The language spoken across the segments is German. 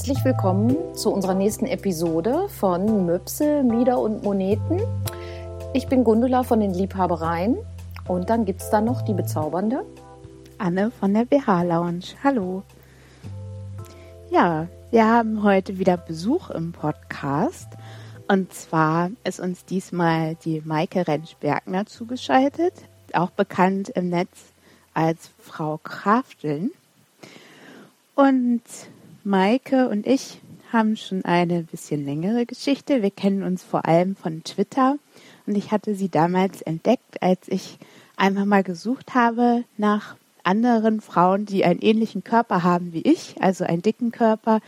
herzlich willkommen zu unserer nächsten Episode von Möpse, Mieder und Moneten. Ich bin Gundula von den Liebhabereien und dann gibt es da noch die bezaubernde Anne von der BH Lounge. Hallo. Ja, wir haben heute wieder Besuch im Podcast. Und zwar ist uns diesmal die Maike Rentsch-Bergner zugeschaltet, auch bekannt im Netz als Frau Krafteln. Und Maike und ich haben schon eine bisschen längere Geschichte. Wir kennen uns vor allem von Twitter und ich hatte sie damals entdeckt, als ich einfach mal gesucht habe nach anderen Frauen, die einen ähnlichen Körper haben wie ich, also einen dicken Körper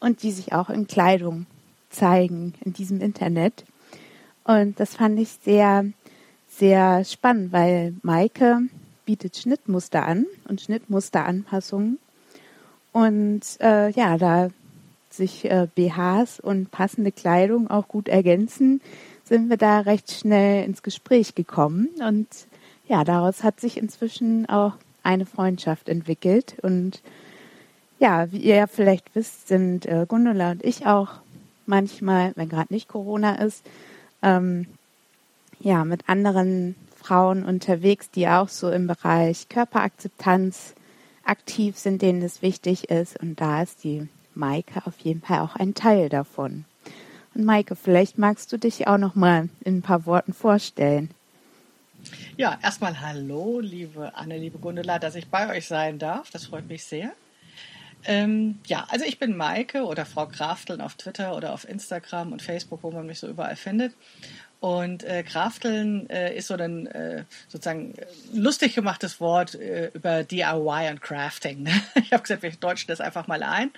und die sich auch in Kleidung zeigen in diesem Internet. Und das fand ich sehr, sehr spannend, weil Maike bietet Schnittmuster an und Schnittmusteranpassungen. Und äh, ja, da sich äh, BHs und passende Kleidung auch gut ergänzen, sind wir da recht schnell ins Gespräch gekommen. Und ja, daraus hat sich inzwischen auch eine Freundschaft entwickelt. Und ja, wie ihr ja vielleicht wisst, sind äh, Gundula und ich auch manchmal, wenn gerade nicht Corona ist, ähm, ja, mit anderen Frauen unterwegs, die auch so im Bereich Körperakzeptanz aktiv sind, denen es wichtig ist. Und da ist die Maike auf jeden Fall auch ein Teil davon. Und Maike, vielleicht magst du dich auch noch mal in ein paar Worten vorstellen. Ja, erstmal hallo, liebe Anne, liebe Gundela, dass ich bei euch sein darf. Das freut mich sehr. Ähm, ja, also ich bin Maike oder Frau Krafteln auf Twitter oder auf Instagram und Facebook, wo man mich so überall findet. Und äh, Krafteln äh, ist so ein äh, sozusagen lustig gemachtes Wort äh, über DIY und Crafting. Ne? Ich habe gesagt, wir deutschen das einfach mal ein,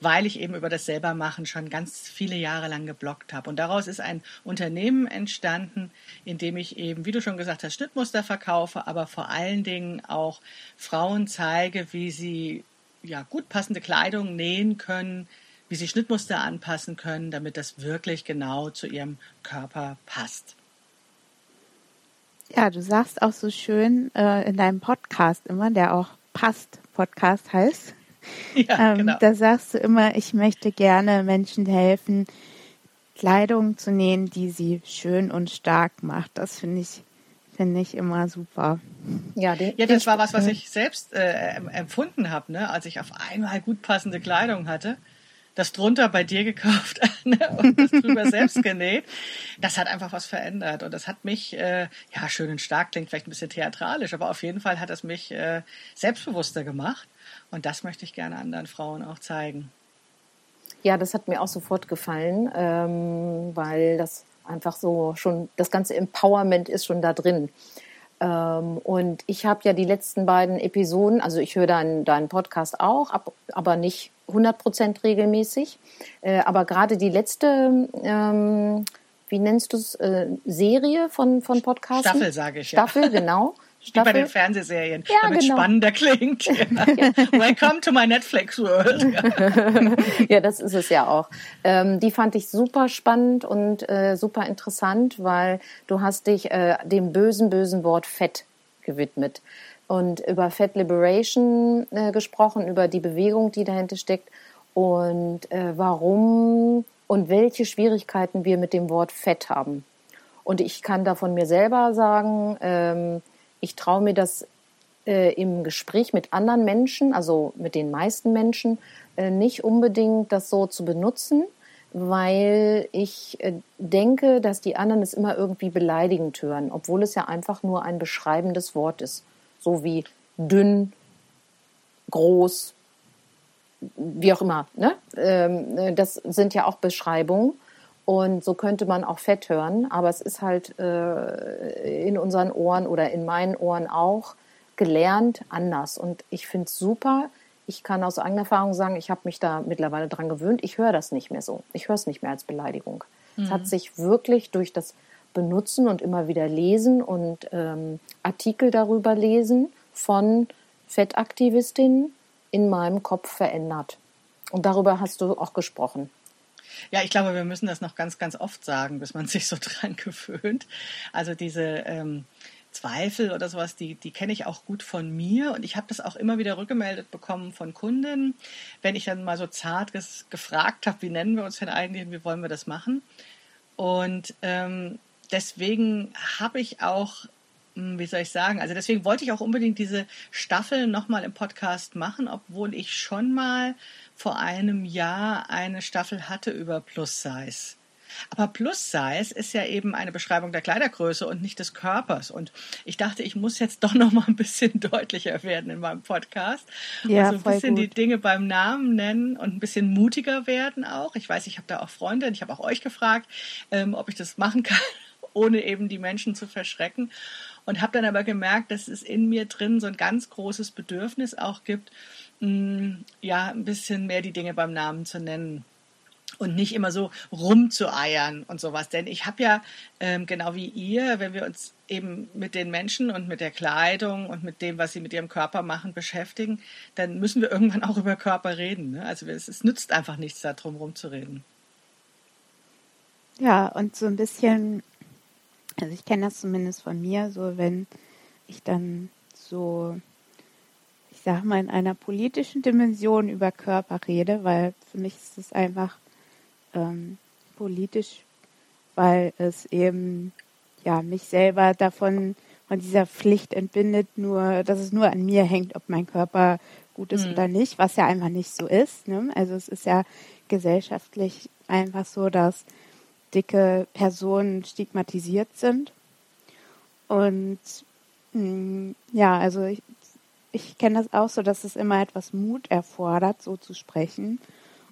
weil ich eben über das Selbermachen schon ganz viele Jahre lang geblockt habe. Und daraus ist ein Unternehmen entstanden, in dem ich eben, wie du schon gesagt hast, Schnittmuster verkaufe, aber vor allen Dingen auch Frauen zeige, wie sie ja gut passende Kleidung nähen können, wie sie Schnittmuster anpassen können, damit das wirklich genau zu ihrem Körper passt. Ja, du sagst auch so schön äh, in deinem Podcast immer, der auch Passt Podcast heißt. Ja, ähm, genau. Da sagst du immer, ich möchte gerne Menschen helfen, Kleidung zu nähen, die sie schön und stark macht. Das finde ich finde ich immer super. Ja, den, ja das war was, was ich selbst äh, empfunden habe, ne? als ich auf einmal gut passende Kleidung hatte das drunter bei dir gekauft ne, und das drüber selbst genäht. Das hat einfach was verändert und das hat mich, äh, ja, schön und stark klingt vielleicht ein bisschen theatralisch, aber auf jeden Fall hat es mich äh, selbstbewusster gemacht und das möchte ich gerne anderen Frauen auch zeigen. Ja, das hat mir auch sofort gefallen, ähm, weil das einfach so schon, das ganze Empowerment ist schon da drin. Ähm, und ich habe ja die letzten beiden Episoden, also ich höre deinen, deinen Podcast auch, ab, aber nicht 100 regelmäßig. Äh, aber gerade die letzte, ähm, wie nennst du es, äh, Serie von, von Podcasts? Staffel, sage ich. Staffel, ja. genau. Staffel. Wie bei den Fernsehserien, ja, damit genau. spannender klingt. Ja. Welcome to my Netflix world. ja, das ist es ja auch. Ähm, die fand ich super spannend und äh, super interessant, weil du hast dich äh, dem bösen, bösen Wort Fett gewidmet und über Fat Liberation äh, gesprochen, über die Bewegung, die dahinter steckt und äh, warum und welche Schwierigkeiten wir mit dem Wort Fett haben. Und ich kann da von mir selber sagen, ähm, ich traue mir das äh, im Gespräch mit anderen Menschen, also mit den meisten Menschen, äh, nicht unbedingt das so zu benutzen, weil ich äh, denke, dass die anderen es immer irgendwie beleidigend hören, obwohl es ja einfach nur ein beschreibendes Wort ist so wie dünn, groß, wie auch immer. Ne? Ähm, das sind ja auch Beschreibungen. Und so könnte man auch Fett hören, aber es ist halt äh, in unseren Ohren oder in meinen Ohren auch gelernt anders. Und ich finde es super. Ich kann aus eigener Erfahrung sagen, ich habe mich da mittlerweile dran gewöhnt. Ich höre das nicht mehr so. Ich höre es nicht mehr als Beleidigung. Mhm. Es hat mhm. sich wirklich durch das benutzen und immer wieder lesen und ähm, Artikel darüber lesen von Fettaktivistinnen in meinem Kopf verändert. Und darüber hast du auch gesprochen. Ja, ich glaube, wir müssen das noch ganz, ganz oft sagen, bis man sich so dran gewöhnt. Also diese, ähm, Zweifel oder sowas, die, die kenne ich auch gut von mir und ich habe das auch immer wieder rückgemeldet bekommen von Kunden, wenn ich dann mal so zart gefragt habe, wie nennen wir uns denn eigentlich und wie wollen wir das machen. Und ähm, deswegen habe ich auch, wie soll ich sagen, also deswegen wollte ich auch unbedingt diese Staffel nochmal im Podcast machen, obwohl ich schon mal vor einem Jahr eine Staffel hatte über Plus Size. Aber Plus Size ist ja eben eine Beschreibung der Kleidergröße und nicht des Körpers. Und ich dachte, ich muss jetzt doch noch mal ein bisschen deutlicher werden in meinem Podcast. Ja, und so ein bisschen gut. die Dinge beim Namen nennen und ein bisschen mutiger werden auch. Ich weiß, ich habe da auch Freunde und ich habe auch euch gefragt, ähm, ob ich das machen kann, ohne eben die Menschen zu verschrecken. Und habe dann aber gemerkt, dass es in mir drin so ein ganz großes Bedürfnis auch gibt, mh, mm, ja, ein bisschen mehr die Dinge beim Namen zu nennen und nicht immer so rumzueiern und sowas. Denn ich habe ja, ähm, genau wie ihr, wenn wir uns eben mit den Menschen und mit der Kleidung und mit dem, was sie mit ihrem Körper machen, beschäftigen, dann müssen wir irgendwann auch über Körper reden. Ne? Also es, es nützt einfach nichts, da drum rumzureden. Ja, und so ein bisschen, also ich kenne das zumindest von mir, so wenn ich dann so, ich sag mal, in einer politischen Dimension über Körper rede, weil für mich ist es einfach ähm, politisch, weil es eben ja mich selber davon von dieser Pflicht entbindet, nur dass es nur an mir hängt, ob mein Körper gut ist mhm. oder nicht, was ja einfach nicht so ist. Ne? Also es ist ja gesellschaftlich einfach so, dass dicke Personen stigmatisiert sind. Und mh, mm, ja, also ich, ich kenne das auch so, dass es immer etwas Mut erfordert, so zu sprechen.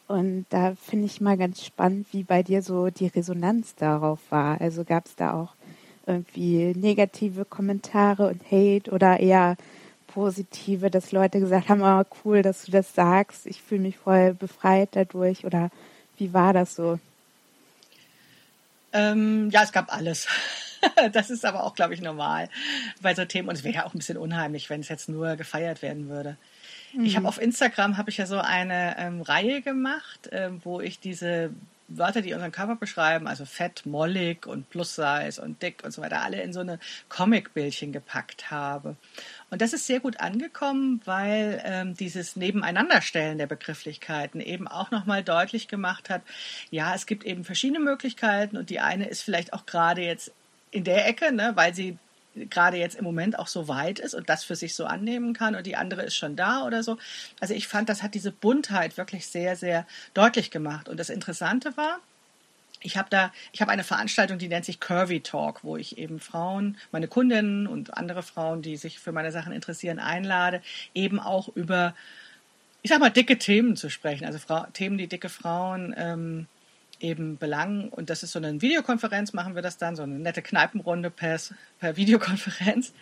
Und da finde ich mal ganz spannend, wie bei dir so die Resonanz darauf war. Also gab es da auch irgendwie negative Kommentare und Hate oder eher positive, dass Leute gesagt haben, oh cool, dass du das sagst, ich fühle mich voll befreit dadurch oder wie war das so? Ähm, ja, es gab alles. das ist aber auch, glaube ich, normal bei so Themen und es wäre ja auch ein bisschen unheimlich, wenn es jetzt nur gefeiert werden würde. Mhm. Ich habe auf Instagram habe ich ja so eine ähm, Reihe gemacht, ähm, wo ich diese Wörter, die unseren Körper beschreiben, also fett, mollig und plus size und dick und so weiter, alle in so eine Comic-Bildchen gepackt habe. Und das ist sehr gut angekommen, weil ähm, dieses Nebeneinanderstellen der Begrifflichkeiten eben auch nochmal deutlich gemacht hat, ja, es gibt eben verschiedene Möglichkeiten und die eine ist vielleicht auch gerade jetzt in der Ecke, ne, weil sie gerade jetzt im Moment auch so weit ist und das für sich so annehmen kann und die andere ist schon da oder so. Also ich fand, das hat diese Buntheit wirklich sehr, sehr deutlich gemacht. Und das Interessante war, ich habe da, ich habe eine Veranstaltung, die nennt sich Curvy Talk, wo ich eben Frauen, meine Kundinnen und andere Frauen, die sich für meine Sachen interessieren, einlade, eben auch über, ich sag mal, dicke Themen zu sprechen. Also Frau, Themen, die dicke Frauen ähm, eben belangen. Und das ist so eine Videokonferenz, machen wir das dann, so eine nette Kneipenrunde per, per Videokonferenz.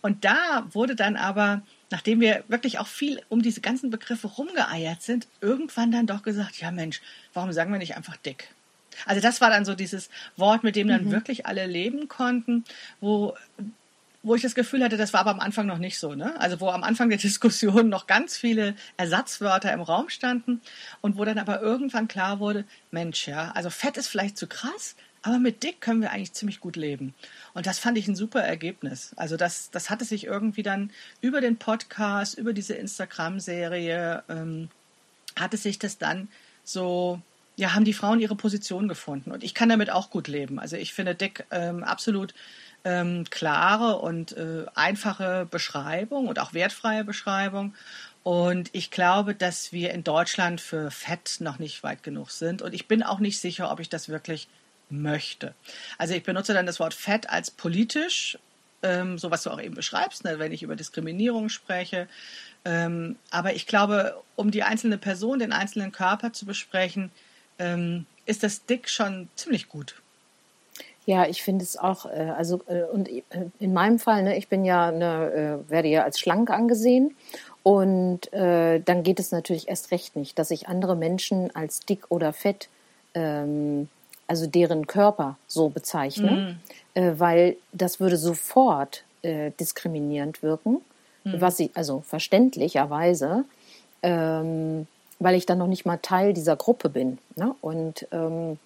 Und da wurde dann aber, nachdem wir wirklich auch viel um diese ganzen Begriffe rumgeeiert sind, irgendwann dann doch gesagt, ja Mensch, warum sagen wir nicht einfach dick? Also das war dann so dieses Wort, mit dem dann mhm. wirklich alle leben konnten, wo wo ich das Gefühl hatte, das war aber am Anfang noch nicht so. Ne? Also wo am Anfang der Diskussion noch ganz viele Ersatzwörter im Raum standen und wo dann aber irgendwann klar wurde, Mensch, ja, also Fett ist vielleicht zu krass, aber mit dick können wir eigentlich ziemlich gut leben. Und das fand ich ein super Ergebnis. Also das, das hatte sich irgendwie dann über den Podcast, über diese Instagram-Serie, ähm, hatte sich das dann so ja, haben die Frauen ihre Position gefunden. Und ich kann damit auch gut leben. Also ich finde dick ähm, absolut ähm, klare und äh, einfache Beschreibung und auch wertfreie Beschreibung. Und ich glaube, dass wir in Deutschland für Fett noch nicht weit genug sind. Und ich bin auch nicht sicher, ob ich das wirklich möchte. Also ich benutze dann das Wort Fett als politisch, ähm, so was du auch eben beschreibst, ne, wenn ich über Diskriminierung spreche. Ähm, aber ich glaube, um die einzelne Person, den einzelnen Körper zu besprechen, ähm, ist das Dick schon ziemlich gut. Ja, ich finde es auch, äh, also äh, und äh, in meinem Fall, ne, ich bin ja, ne, werde ja als schlank angesehen und äh, dann geht es natürlich erst recht nicht, dass ich andere Menschen als dick oder fett, ähm, also deren Körper so bezeichne, mhm. äh, weil das würde sofort diskriminierend wirken, mhm. was ich, also verständlicherweise, ähm, weil ich dann noch nicht mal Teil dieser Gruppe bin. Ne? Und ähm,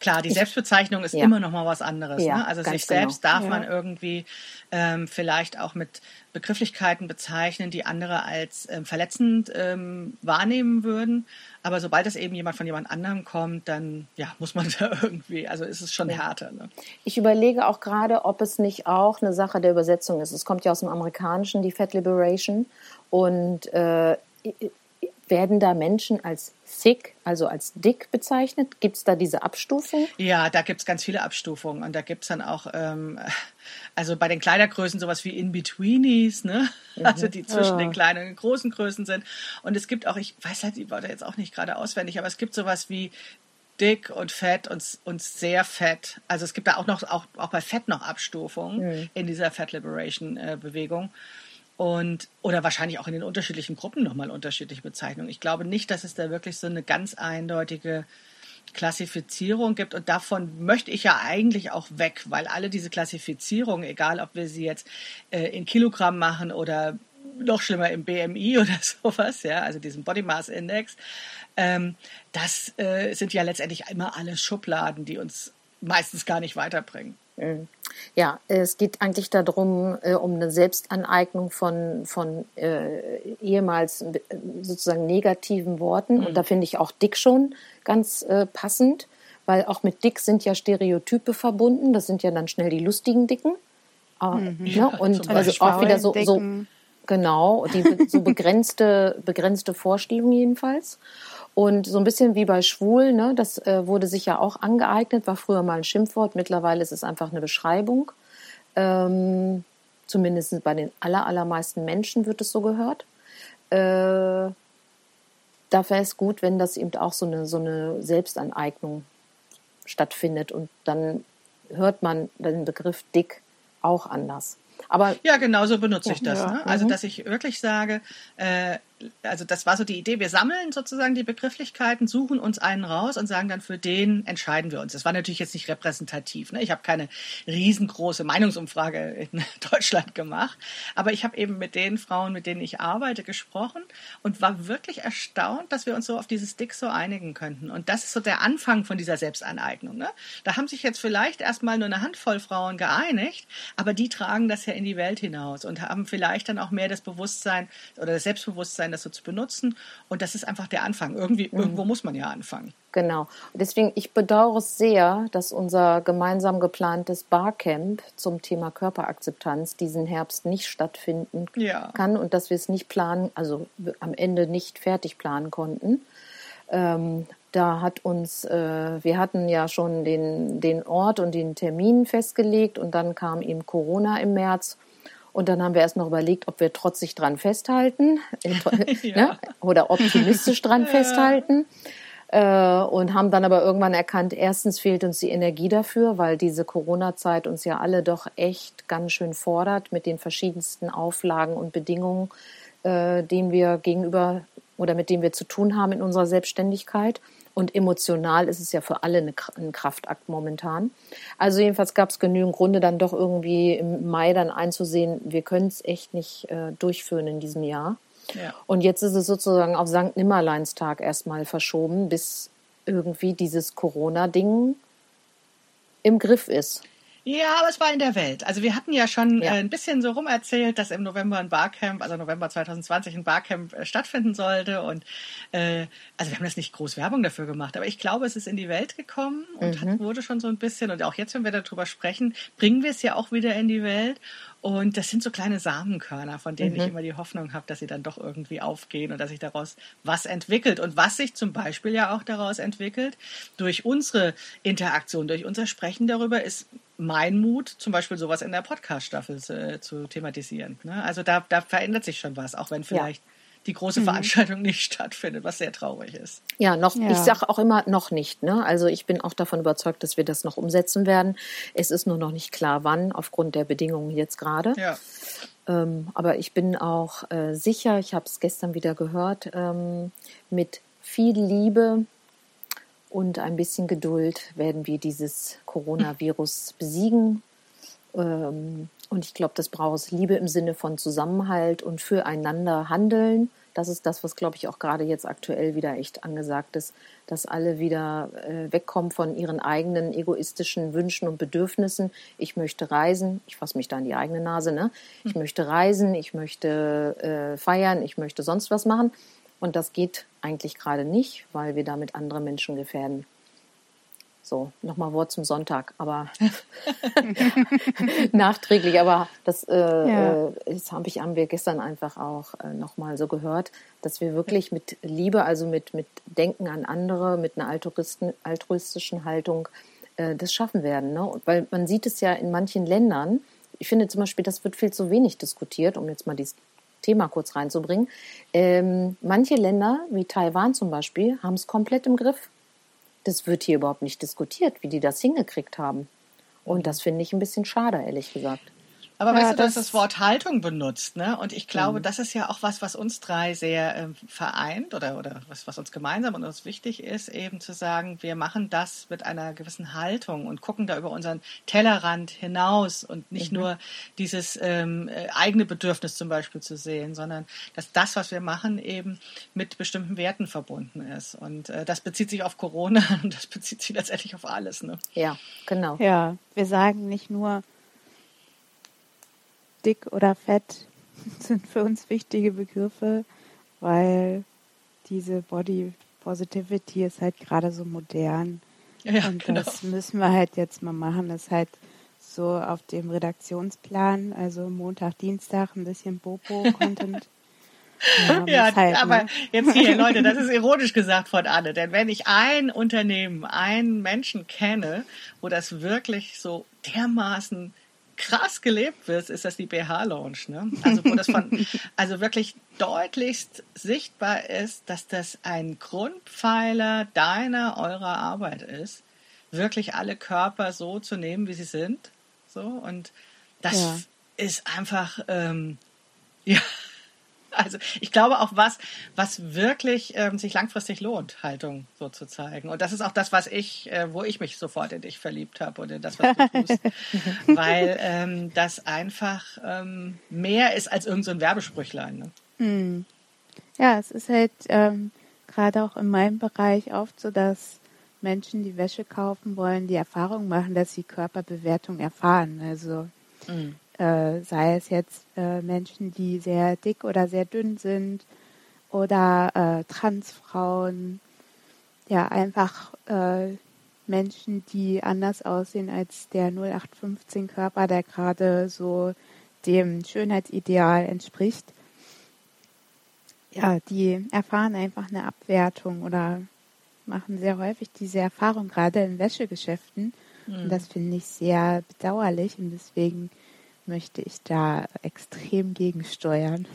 klar, die Selbstbezeichnung ist ja. immer noch mal was anderes. Ja, ne? Also sich selbst genau. darf man irgendwie ähm, vielleicht auch mit Begrifflichkeiten bezeichnen, die andere als ähm, verletzend ähm, wahrnehmen würden. Aber sobald es eben jemand von jemand anderem kommt, dann ja, muss man da irgendwie, also ist es schon ja. härter. Ne? Ich überlege auch gerade, ob es nicht auch eine Sache der Übersetzung ist. Es kommt ja aus dem Amerikanischen, die Fat Liberation. Und äh, werden da Menschen als thick, also als dick bezeichnet? Gibt es da diese Abstufung? Ja, da gibt es ganz viele Abstufungen. Und da gibt es dann auch, ähm, also bei den Kleidergrößen sowas wie In-Betweenies, ne? Mhm. Also die zwischen oh. den kleinen und großen Größen sind. Und es gibt auch, ich weiß halt die Worte jetzt auch nicht gerade auswendig, aber es gibt sowas wie dick und fett und, und sehr fett. Also es gibt da auch noch, auch, auch bei Fett noch Abstufungen mhm. in dieser Fat Liberation äh, Bewegung und oder wahrscheinlich auch in den unterschiedlichen Gruppen nochmal unterschiedliche Bezeichnungen. Ich glaube nicht, dass es da wirklich so eine ganz eindeutige Klassifizierung gibt und davon möchte ich ja eigentlich auch weg, weil alle diese Klassifizierungen, egal ob wir sie jetzt äh, in Kilogramm machen oder noch schlimmer im BMI oder sowas, ja, also diesen Body Mass Index, ähm, das äh, sind ja letztendlich immer alles Schubladen, die uns meistens gar nicht weiterbringen. Ja, es geht eigentlich darum, äh, um eine Selbstaneignung von, von äh, ehemals äh, sozusagen negativen Worten. Mhm. Und da finde ich auch dick schon ganz äh, passend, weil auch mit dick sind ja Stereotype verbunden. Das sind ja dann schnell die lustigen Dicken. Ah, mhm. Ne? Ja, und also auch wieder so, so genau, die so begrenzte, begrenzte Vorstellung jedenfalls. Und so ein bisschen wie bei Schwul, ne, das äh, wurde sich ja auch angeeignet, war früher mal ein Schimpfwort, mittlerweile ist es einfach eine Beschreibung. Ähm, zumindest bei den aller, allermeisten Menschen wird es so gehört. Äh, da wäre es gut, wenn das eben auch so eine, so eine Selbstaneignung stattfindet und dann hört man den Begriff dick auch anders. Aber ja, genau so benutze ich das. Ja. Ne? Also, mhm. dass ich wirklich sage, äh, also das war so die Idee, wir sammeln sozusagen die Begrifflichkeiten, suchen uns einen raus und sagen dann, für den entscheiden wir uns. Das war natürlich jetzt nicht repräsentativ. Ne? Ich habe keine riesengroße Meinungsumfrage in Deutschland gemacht, aber ich habe eben mit den Frauen, mit denen ich arbeite, gesprochen und war wirklich erstaunt, dass wir uns so auf dieses Dick so einigen könnten. Und das ist so der Anfang von dieser Selbstaneignung. Ne? Da haben sich jetzt vielleicht erstmal nur eine Handvoll Frauen geeinigt, aber die tragen das ja in die Welt hinaus und haben vielleicht dann auch mehr das Bewusstsein oder das Selbstbewusstsein, sein, das so zu benutzen. Und das ist einfach der Anfang. Irgendwie, mhm. Irgendwo muss man ja anfangen. Genau. deswegen, ich bedauere es sehr, dass unser gemeinsam geplantes Barcamp zum Thema Körperakzeptanz diesen Herbst nicht stattfinden ja. kann und dass wir es nicht planen, also am Ende nicht fertig planen konnten. Ähm, da hat uns, äh, wir hatten ja schon den, den Ort und den Termin festgelegt und dann kam eben Corona im März und dann haben wir erst noch überlegt, ob wir trotzig dran festhalten äh, ja. ne? oder optimistisch dran ja. festhalten. Äh, und haben dann aber irgendwann erkannt, erstens fehlt uns die Energie dafür, weil diese Corona-Zeit uns ja alle doch echt ganz schön fordert mit den verschiedensten Auflagen und Bedingungen, äh, denen wir gegenüber oder mit denen wir zu tun haben in unserer Selbstständigkeit. Und emotional ist es ja für alle ein Kraftakt momentan. Also jedenfalls gab es genügend Gründe, dann doch irgendwie im Mai dann einzusehen, wir können es echt nicht äh, durchführen in diesem Jahr. Ja. Und jetzt ist es sozusagen auf Sankt Nimmerleinstag erstmal verschoben, bis irgendwie dieses Corona-Ding im Griff ist. Ja, aber es war in der Welt. Also wir hatten ja schon ja. Äh, ein bisschen so rumerzählt, dass im November ein Barcamp, also November 2020 ein Barcamp äh, stattfinden sollte. Und äh, also wir haben das nicht groß Werbung dafür gemacht, aber ich glaube, es ist in die Welt gekommen und mhm. hat, wurde schon so ein bisschen, und auch jetzt, wenn wir darüber sprechen, bringen wir es ja auch wieder in die Welt. Und das sind so kleine Samenkörner, von denen mhm. ich immer die Hoffnung habe, dass sie dann doch irgendwie aufgehen und dass sich daraus was entwickelt. Und was sich zum Beispiel ja auch daraus entwickelt, durch unsere Interaktion, durch unser Sprechen darüber, ist mein Mut, zum Beispiel sowas in der Podcast-Staffel zu, zu thematisieren. Ne? Also da, da verändert sich schon was, auch wenn vielleicht ja die große mhm. Veranstaltung nicht stattfindet, was sehr traurig ist. Ja, noch, ja. ich sage auch immer noch nicht. Ne? Also ich bin auch davon überzeugt, dass wir das noch umsetzen werden. Es ist nur noch nicht klar, wann, aufgrund der Bedingungen jetzt gerade. Ja. Ähm, aber ich bin auch äh, sicher, ich habe es gestern wieder gehört, ähm, mit viel Liebe und ein bisschen Geduld werden wir dieses Coronavirus besiegen. Ähm, und ich glaube, das braucht es Liebe im Sinne von Zusammenhalt und füreinander handeln, Das ist das, was, glaube ich, auch gerade jetzt aktuell wieder echt angesagt ist, dass alle wieder äh, wegkommen von ihren eigenen egoistischen Wünschen und Bedürfnissen. Ich möchte reisen, ich fasse mich da in die eigene Nase, ne? Ich hm. möchte reisen, ich möchte äh, feiern, ich möchte sonst was machen. Und das geht eigentlich gerade nicht, weil wir damit andere Menschen gefährden. So, nochmal Wort zum Sonntag, aber nachträglich. Aber das, äh, ja. äh, das hab ich, haben wir gestern einfach auch äh, nochmal so gehört, dass wir wirklich mit Liebe, also mit, mit Denken an andere, mit einer altruistischen Haltung äh, das schaffen werden. Ne? Weil man sieht es ja in manchen Ländern, ich finde zum Beispiel, das wird viel zu wenig diskutiert, um jetzt mal dieses Thema kurz reinzubringen. Ähm, manche Länder, wie Taiwan zum Beispiel, haben es komplett im Griff das wird hier überhaupt nicht diskutiert, wie die das hingekriegt haben. Und das finde ich ein bisschen schade, ehrlich gesagt. Aber ja, weißt du, du hast das Wort Haltung benutzt, ne? Und ich glaube, mhm. das ist ja auch was, was uns drei sehr äh, vereint oder, oder was, was uns gemeinsam und uns wichtig ist, eben zu sagen, wir machen das mit einer gewissen Haltung und gucken da über unseren Tellerrand hinaus und nicht mhm. nur dieses ähm, äh, eigene Bedürfnis zum Beispiel zu sehen, sondern dass das, was wir machen, eben mit bestimmten Werten verbunden ist. Und äh, das bezieht sich auf Corona und das bezieht sich letztendlich auf alles, ne? Ja, genau. Ja, wir sagen nicht nur, dick oder fett sind für uns wichtige Begriffe, weil diese Body Positivity ist halt gerade so modern. Ja, und genau. das müssen wir halt jetzt mal machen. Das ist halt so auf dem Redaktionsplan, also Montag, Dienstag ein bisschen Bopo-Content. Ja, ja halt, aber ne? jetzt hier, Leute, das ist ironisch gesagt von Anne, denn wenn ich ein Unternehmen, einen Menschen kenne, wo das wirklich so dermaßen krass gelebt wird, ist das die BH-Lounge. Ne? Also wo das von, also wirklich deutlichst sichtbar ist, dass das ein Grundpfeiler deiner, eurer Arbeit ist, wirklich alle Körper so zu nehmen, wie sie sind. So und das ja. ist einfach ähm, ja also ich glaube auch was, was wirklich ähm, sich langfristig lohnt, Haltung so zu zeigen. Und das ist auch das, was ich, äh, wo ich mich sofort in dich verliebt habe und in das, was du tust. Weil ähm, das einfach ähm, mehr ist als irgendein so Werbesprüchlein. Ne? Hm. Ja, es ist halt ähm, gerade auch in meinem Bereich oft so, dass Menschen, die Wäsche kaufen wollen, die Erfahrung machen, dass sie Körperbewertung erfahren. Also mhm äh, sei es jetzt äh, Menschen, die sehr dick oder sehr dünn sind oder äh, Transfrauen, ja einfach äh, Menschen, die anders aussehen als der 0815 Körper, der gerade so dem Schönheitsideal entspricht. Ja, die erfahren einfach eine Abwertung oder machen sehr häufig diese Erfahrung, gerade in Wäschegeschäften. Mhm. Und das finde ich sehr bedauerlich und deswegen möchte ich da extrem gegensteuern.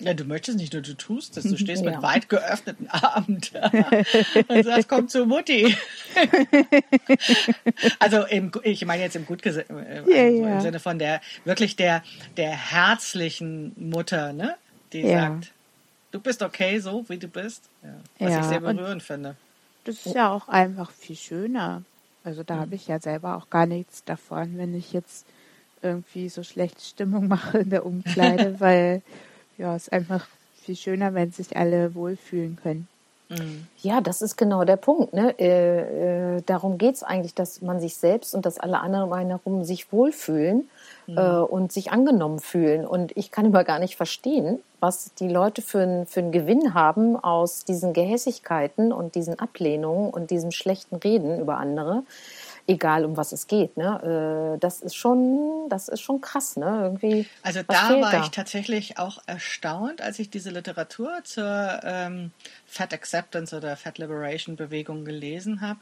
Ja, du möchtest nicht nur, du tust es. Du stehst ja. mit weit geöffneten Armen da und sagst, komm zu Mutti. also im, ich meine jetzt im gut äh, also ja, ja. im Sinne von der wirklich der der herzlichen Mutter, ne, die sagt, du bist okay so wie du bist. was ich sehr berührend finde. Das ist ja auch einfach viel schöner. Also da mhm. habe ich ja selber auch gar nichts davon, wenn ich jetzt irgendwie so schlechte Stimmung mache in der Umkleide, weil ja, es ist einfach viel schöner, wenn sich alle wohlfühlen können. Mhm. Ja, das ist genau der Punkt. Ne? Äh, äh, darum geht es eigentlich, dass man sich selbst und dass alle anderen um einen herum sich wohlfühlen mhm. äh, und sich angenommen fühlen. Und ich kann immer gar nicht verstehen, was die Leute für, ein, für einen Gewinn haben aus diesen Gehässigkeiten und diesen Ablehnungen und diesem schlechten Reden über andere egal um was es geht. Ne? Äh, das ist schon, das ist schon krass, ne? Irgendwie. Also da war da? ich tatsächlich auch erstaunt, als ich diese Literatur zur ähm, Fat Acceptance oder Fat Liberation Bewegung gelesen habe,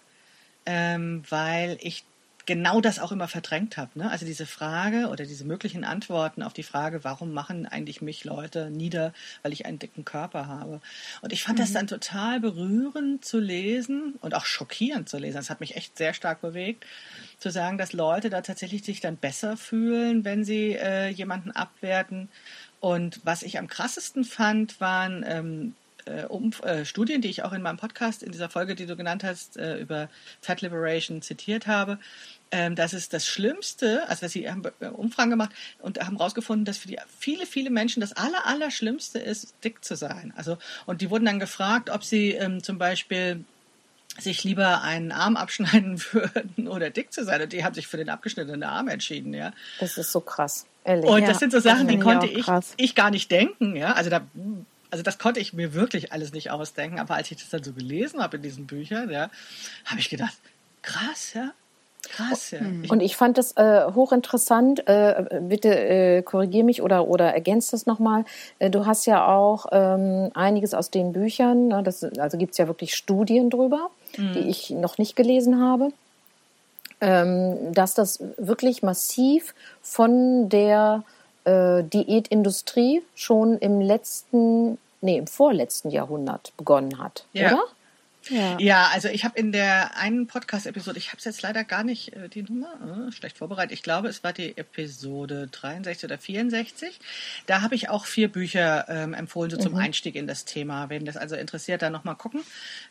ähm, weil ich genau das auch immer verdrängt habe. Ne? Also diese Frage oder diese möglichen Antworten auf die Frage, warum machen eigentlich mich Leute nieder, weil ich einen dicken Körper habe. Und ich fand mhm. das dann total berührend zu lesen und auch schockierend zu lesen. Das hat mich echt sehr stark bewegt, zu sagen, dass Leute da tatsächlich sich dann besser fühlen, wenn sie äh, jemanden abwerten. Und was ich am krassesten fand, waren ähm, äh, um, äh, Studien, die ich auch in meinem Podcast, in dieser Folge, die du genannt hast, äh, über Fat Liberation zitiert habe, ähm, dass es das Schlimmste, also dass sie haben äh, Umfragen gemacht und haben herausgefunden, dass für die viele, viele Menschen das aller, aller Schlimmste ist, dick zu sein. Also, und die wurden dann gefragt, ob sie ähm, zum Beispiel sich lieber einen Arm abschneiden würden oder dick zu sein. Und die haben sich für den abgeschnittenen Arm entschieden, ja. Das ist so krass. Ehrlich. Und ja, das sind so Sachen, die konnte ich, krass. ich gar nicht denken, ja. Also da, also das konnte ich mir wirklich alles nicht ausdenken. Aber als ich das dann so gelesen habe in diesen Büchern, ja, habe ich gedacht, krass, ja. Krass, ja. Ich, Und ich fand das äh, hochinteressant. Äh, bitte äh, korrigier mich oder, oder ergänzt das nochmal. Äh, du hast ja auch ähm, einiges aus den Büchern, ne, das, also gibt es ja wirklich Studien drüber, die ich noch nicht gelesen habe, ähm, dass das wirklich massiv von der äh, Diätindustrie schon im letzten, nee, im vorletzten Jahrhundert begonnen hat, Ja. oder? Ja. Ja, also ich habe in der einen Podcast-Episode, ich habe es jetzt leider gar nicht äh, die Nummer, äh, schlecht vorbereitet. Ich glaube, es war die Episode 63 oder 64. Da habe ich auch vier Bücher ähm, empfohlen, so zum Einstieg in das Thema. Wen das also interessiert, dann nochmal gucken.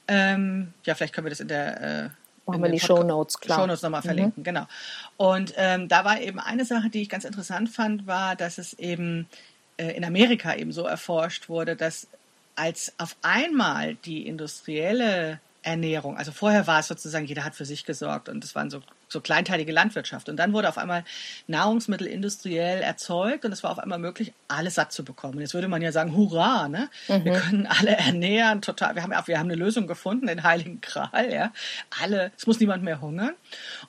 Ähm, ja, vielleicht können wir das in der äh, Machen wir die Podca- Shownotes, klar. Shownotes nochmal verlinken, genau. Und ähm, da war eben eine Sache, die ich ganz interessant fand, war, dass es eben äh, in Amerika eben so erforscht wurde, dass als auf einmal die industrielle Ernährung, also vorher war es sozusagen, jeder hat für sich gesorgt und es waren so, so kleinteilige Landwirtschaft. Und dann wurde auf einmal Nahrungsmittel industriell erzeugt und es war auf einmal möglich, alles satt zu bekommen. Jetzt würde man ja sagen, hurra, ne? Wir können alle ernähren, total. Wir haben, wir haben eine Lösung gefunden, den Heiligen Gral, ja. Alle, es muss niemand mehr hungern.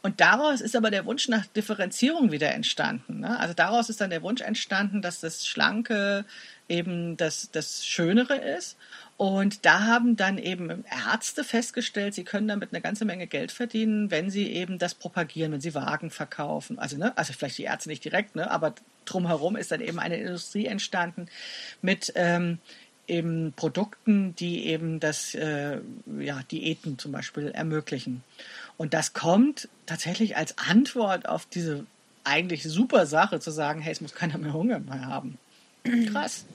Und daraus ist aber der Wunsch nach Differenzierung wieder entstanden. Ne? Also daraus ist dann der Wunsch entstanden, dass das Schlanke eben das, das Schönere ist. Und da haben dann eben Ärzte festgestellt, sie können damit eine ganze Menge Geld verdienen, wenn sie eben das propagieren, wenn sie Wagen verkaufen. Also, ne, also vielleicht die Ärzte nicht direkt, ne, aber drumherum ist dann eben eine Industrie entstanden mit ähm, eben Produkten, die eben das, äh, ja, Diäten zum Beispiel ermöglichen. Und das kommt tatsächlich als Antwort auf diese eigentlich super Sache zu sagen, hey, es muss keiner mehr Hunger mehr haben. Krass.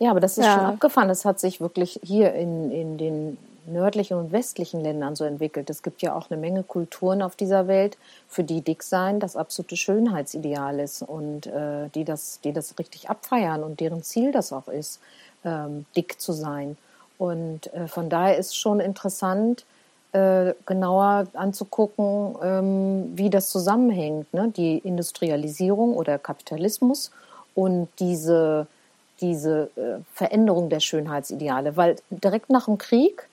Ja, aber das ist Ja. schon abgefahren. Das hat sich wirklich hier in, in den nördlichen und westlichen Ländern so entwickelt. Es gibt ja auch eine Menge Kulturen auf dieser Welt, für die Dicksein das absolute Schönheitsideal ist und äh, die, das, die das richtig abfeiern und deren Ziel das auch ist, ähm, dick zu sein. Und äh, von daher ist schon interessant, äh, genauer anzugucken, ähm, wie das zusammenhängt. Ne? Die Industrialisierung oder Kapitalismus und diese diese äh, Veränderung der Schönheitsideale, weil direkt nach dem Krieg,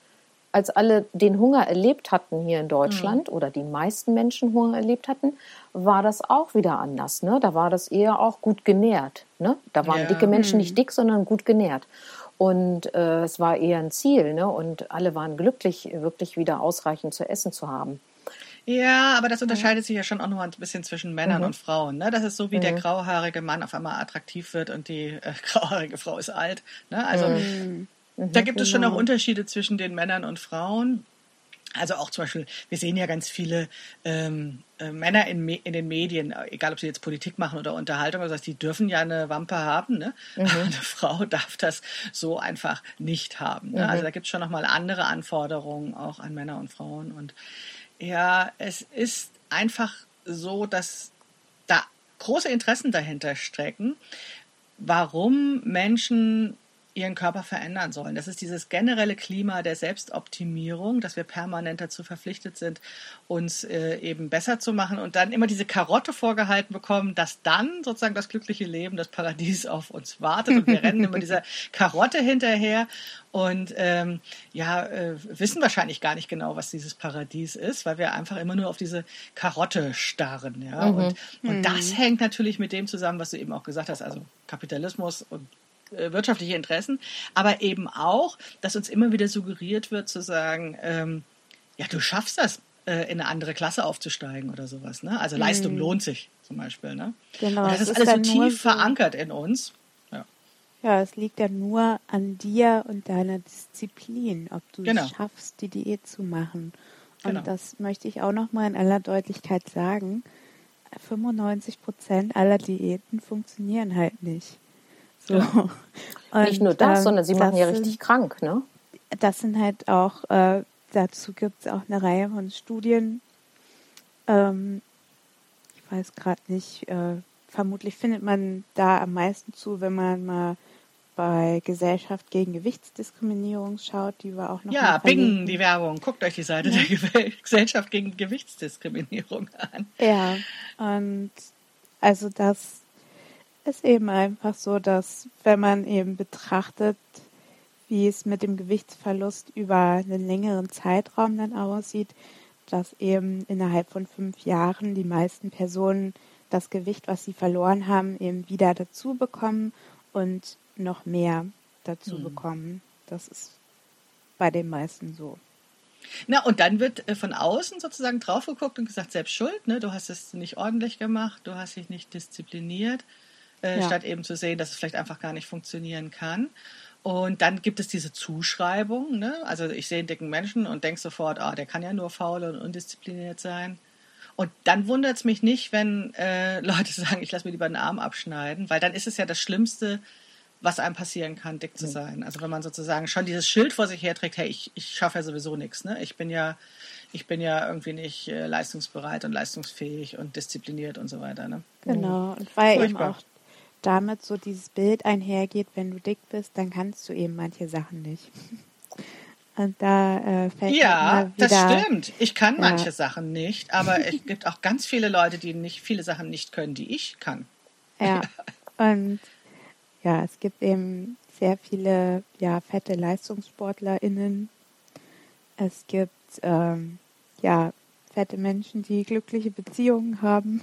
als alle den Hunger erlebt hatten hier in Deutschland oder die meisten Menschen Hunger erlebt hatten, war das auch wieder anders. Ne? Da war das eher auch gut genährt. Ne? Da waren Ja. dicke Menschen nicht dick, sondern gut genährt. Und äh, es war eher ein Ziel. Ne? Und alle waren glücklich, wirklich wieder ausreichend zu essen zu haben. Ja, aber das unterscheidet sich ja schon auch noch ein bisschen zwischen Männern und Frauen. Ne? Das ist so, wie der grauhaarige Mann auf einmal attraktiv wird und die äh, grauhaarige Frau ist alt. Ne? Also da gibt es schon auch Unterschiede zwischen den Männern und Frauen. Also auch zum Beispiel, wir sehen ja ganz viele ähm, äh, Männer in, Me in den Medien, egal ob sie jetzt Politik machen oder Unterhaltung, also die dürfen ja eine Wampe haben. Ne? Aber eine Frau darf das so einfach nicht haben. Ne? Also da gibt es schon nochmal andere Anforderungen auch an Männer und Frauen. Und ja, es ist einfach so, dass da große Interessen dahinter stecken, warum Menschen ihren Körper verändern sollen. Das ist dieses generelle Klima der Selbstoptimierung, dass wir permanent dazu verpflichtet sind, uns äh, eben besser zu machen und dann immer diese Karotte vorgehalten bekommen, dass dann sozusagen das glückliche Leben, das Paradies auf uns wartet und wir rennen immer dieser Karotte hinterher und ähm, ja, äh, wissen wahrscheinlich gar nicht genau, was dieses Paradies ist, weil wir einfach immer nur auf diese Karotte starren. Ja? Und, und das hängt natürlich mit dem zusammen, was du eben auch gesagt hast, also Kapitalismus und wirtschaftliche Interessen, aber eben auch, dass uns immer wieder suggeriert wird zu sagen, ähm, ja, du schaffst das, äh, in eine andere Klasse aufzusteigen oder sowas. Ne? Also Leistung lohnt sich zum Beispiel. Ne? Genau, Und das ist ist alles so tief so- verankert in uns. Ja. Ja, es liegt ja nur an dir und deiner Disziplin, ob du Genau. es schaffst, die Diät zu machen. Und Genau. das möchte ich auch noch mal in aller Deutlichkeit sagen. 95 Prozent aller Diäten funktionieren halt nicht. So. Ja. Nicht nur das, ähm, sondern sie machen ja richtig sind, krank, ne? Das sind halt auch, äh, dazu gibt es auch eine Reihe von Studien. Ähm, ich weiß gerade nicht, äh, vermutlich findet man da am meisten zu, wenn man mal bei Gesellschaft gegen Gewichtsdiskriminierung schaut, die war auch noch. Ja, Bing, die Werbung. Guckt euch die Seite ja. der Gesellschaft gegen Gewichtsdiskriminierung an. Ja, und also das ist eben einfach so, dass wenn man eben betrachtet, wie es mit dem Gewichtsverlust über einen längeren Zeitraum dann aussieht, dass eben innerhalb von fünf Jahren die meisten Personen das Gewicht, was sie verloren haben, eben wieder dazu bekommen und noch mehr dazu mhm. bekommen. Das ist bei den meisten so. Na, und dann wird äh, von außen sozusagen drauf geguckt und gesagt, selbst schuld, ne? du hast es nicht ordentlich gemacht, du hast dich nicht diszipliniert, äh, ja. statt eben zu sehen, dass es vielleicht einfach gar nicht funktionieren kann. Und dann gibt es diese Zuschreibung, ne? also ich sehe einen dicken Menschen und denke sofort, ah, der kann ja nur faul und undiszipliniert sein. Und dann wundert es mich nicht, wenn äh, Leute sagen, ich lasse mir lieber den Arm abschneiden, weil dann ist es ja das Schlimmste, was einem passieren kann, dick zu sein. Also wenn man sozusagen schon dieses Schild vor sich herträgt, hey, ich, ich schaffe ja sowieso nichts, ne? Ich bin ja, ich bin ja irgendwie nicht äh, leistungsbereit und leistungsfähig und diszipliniert und so weiter, ne? Genau, und weil Furchtbar. eben auch damit so dieses Bild einhergeht, wenn du dick bist, dann kannst du eben manche Sachen nicht. Und da äh, fällt Ja, wieder, das stimmt. Ich kann ja. manche Sachen nicht, aber es gibt auch ganz viele Leute, die nicht viele Sachen nicht können, die ich kann. Ja. Und ja, es gibt eben sehr viele ja, fette LeistungssportlerInnen. Es gibt ähm, ja, fette Menschen, die glückliche Beziehungen haben.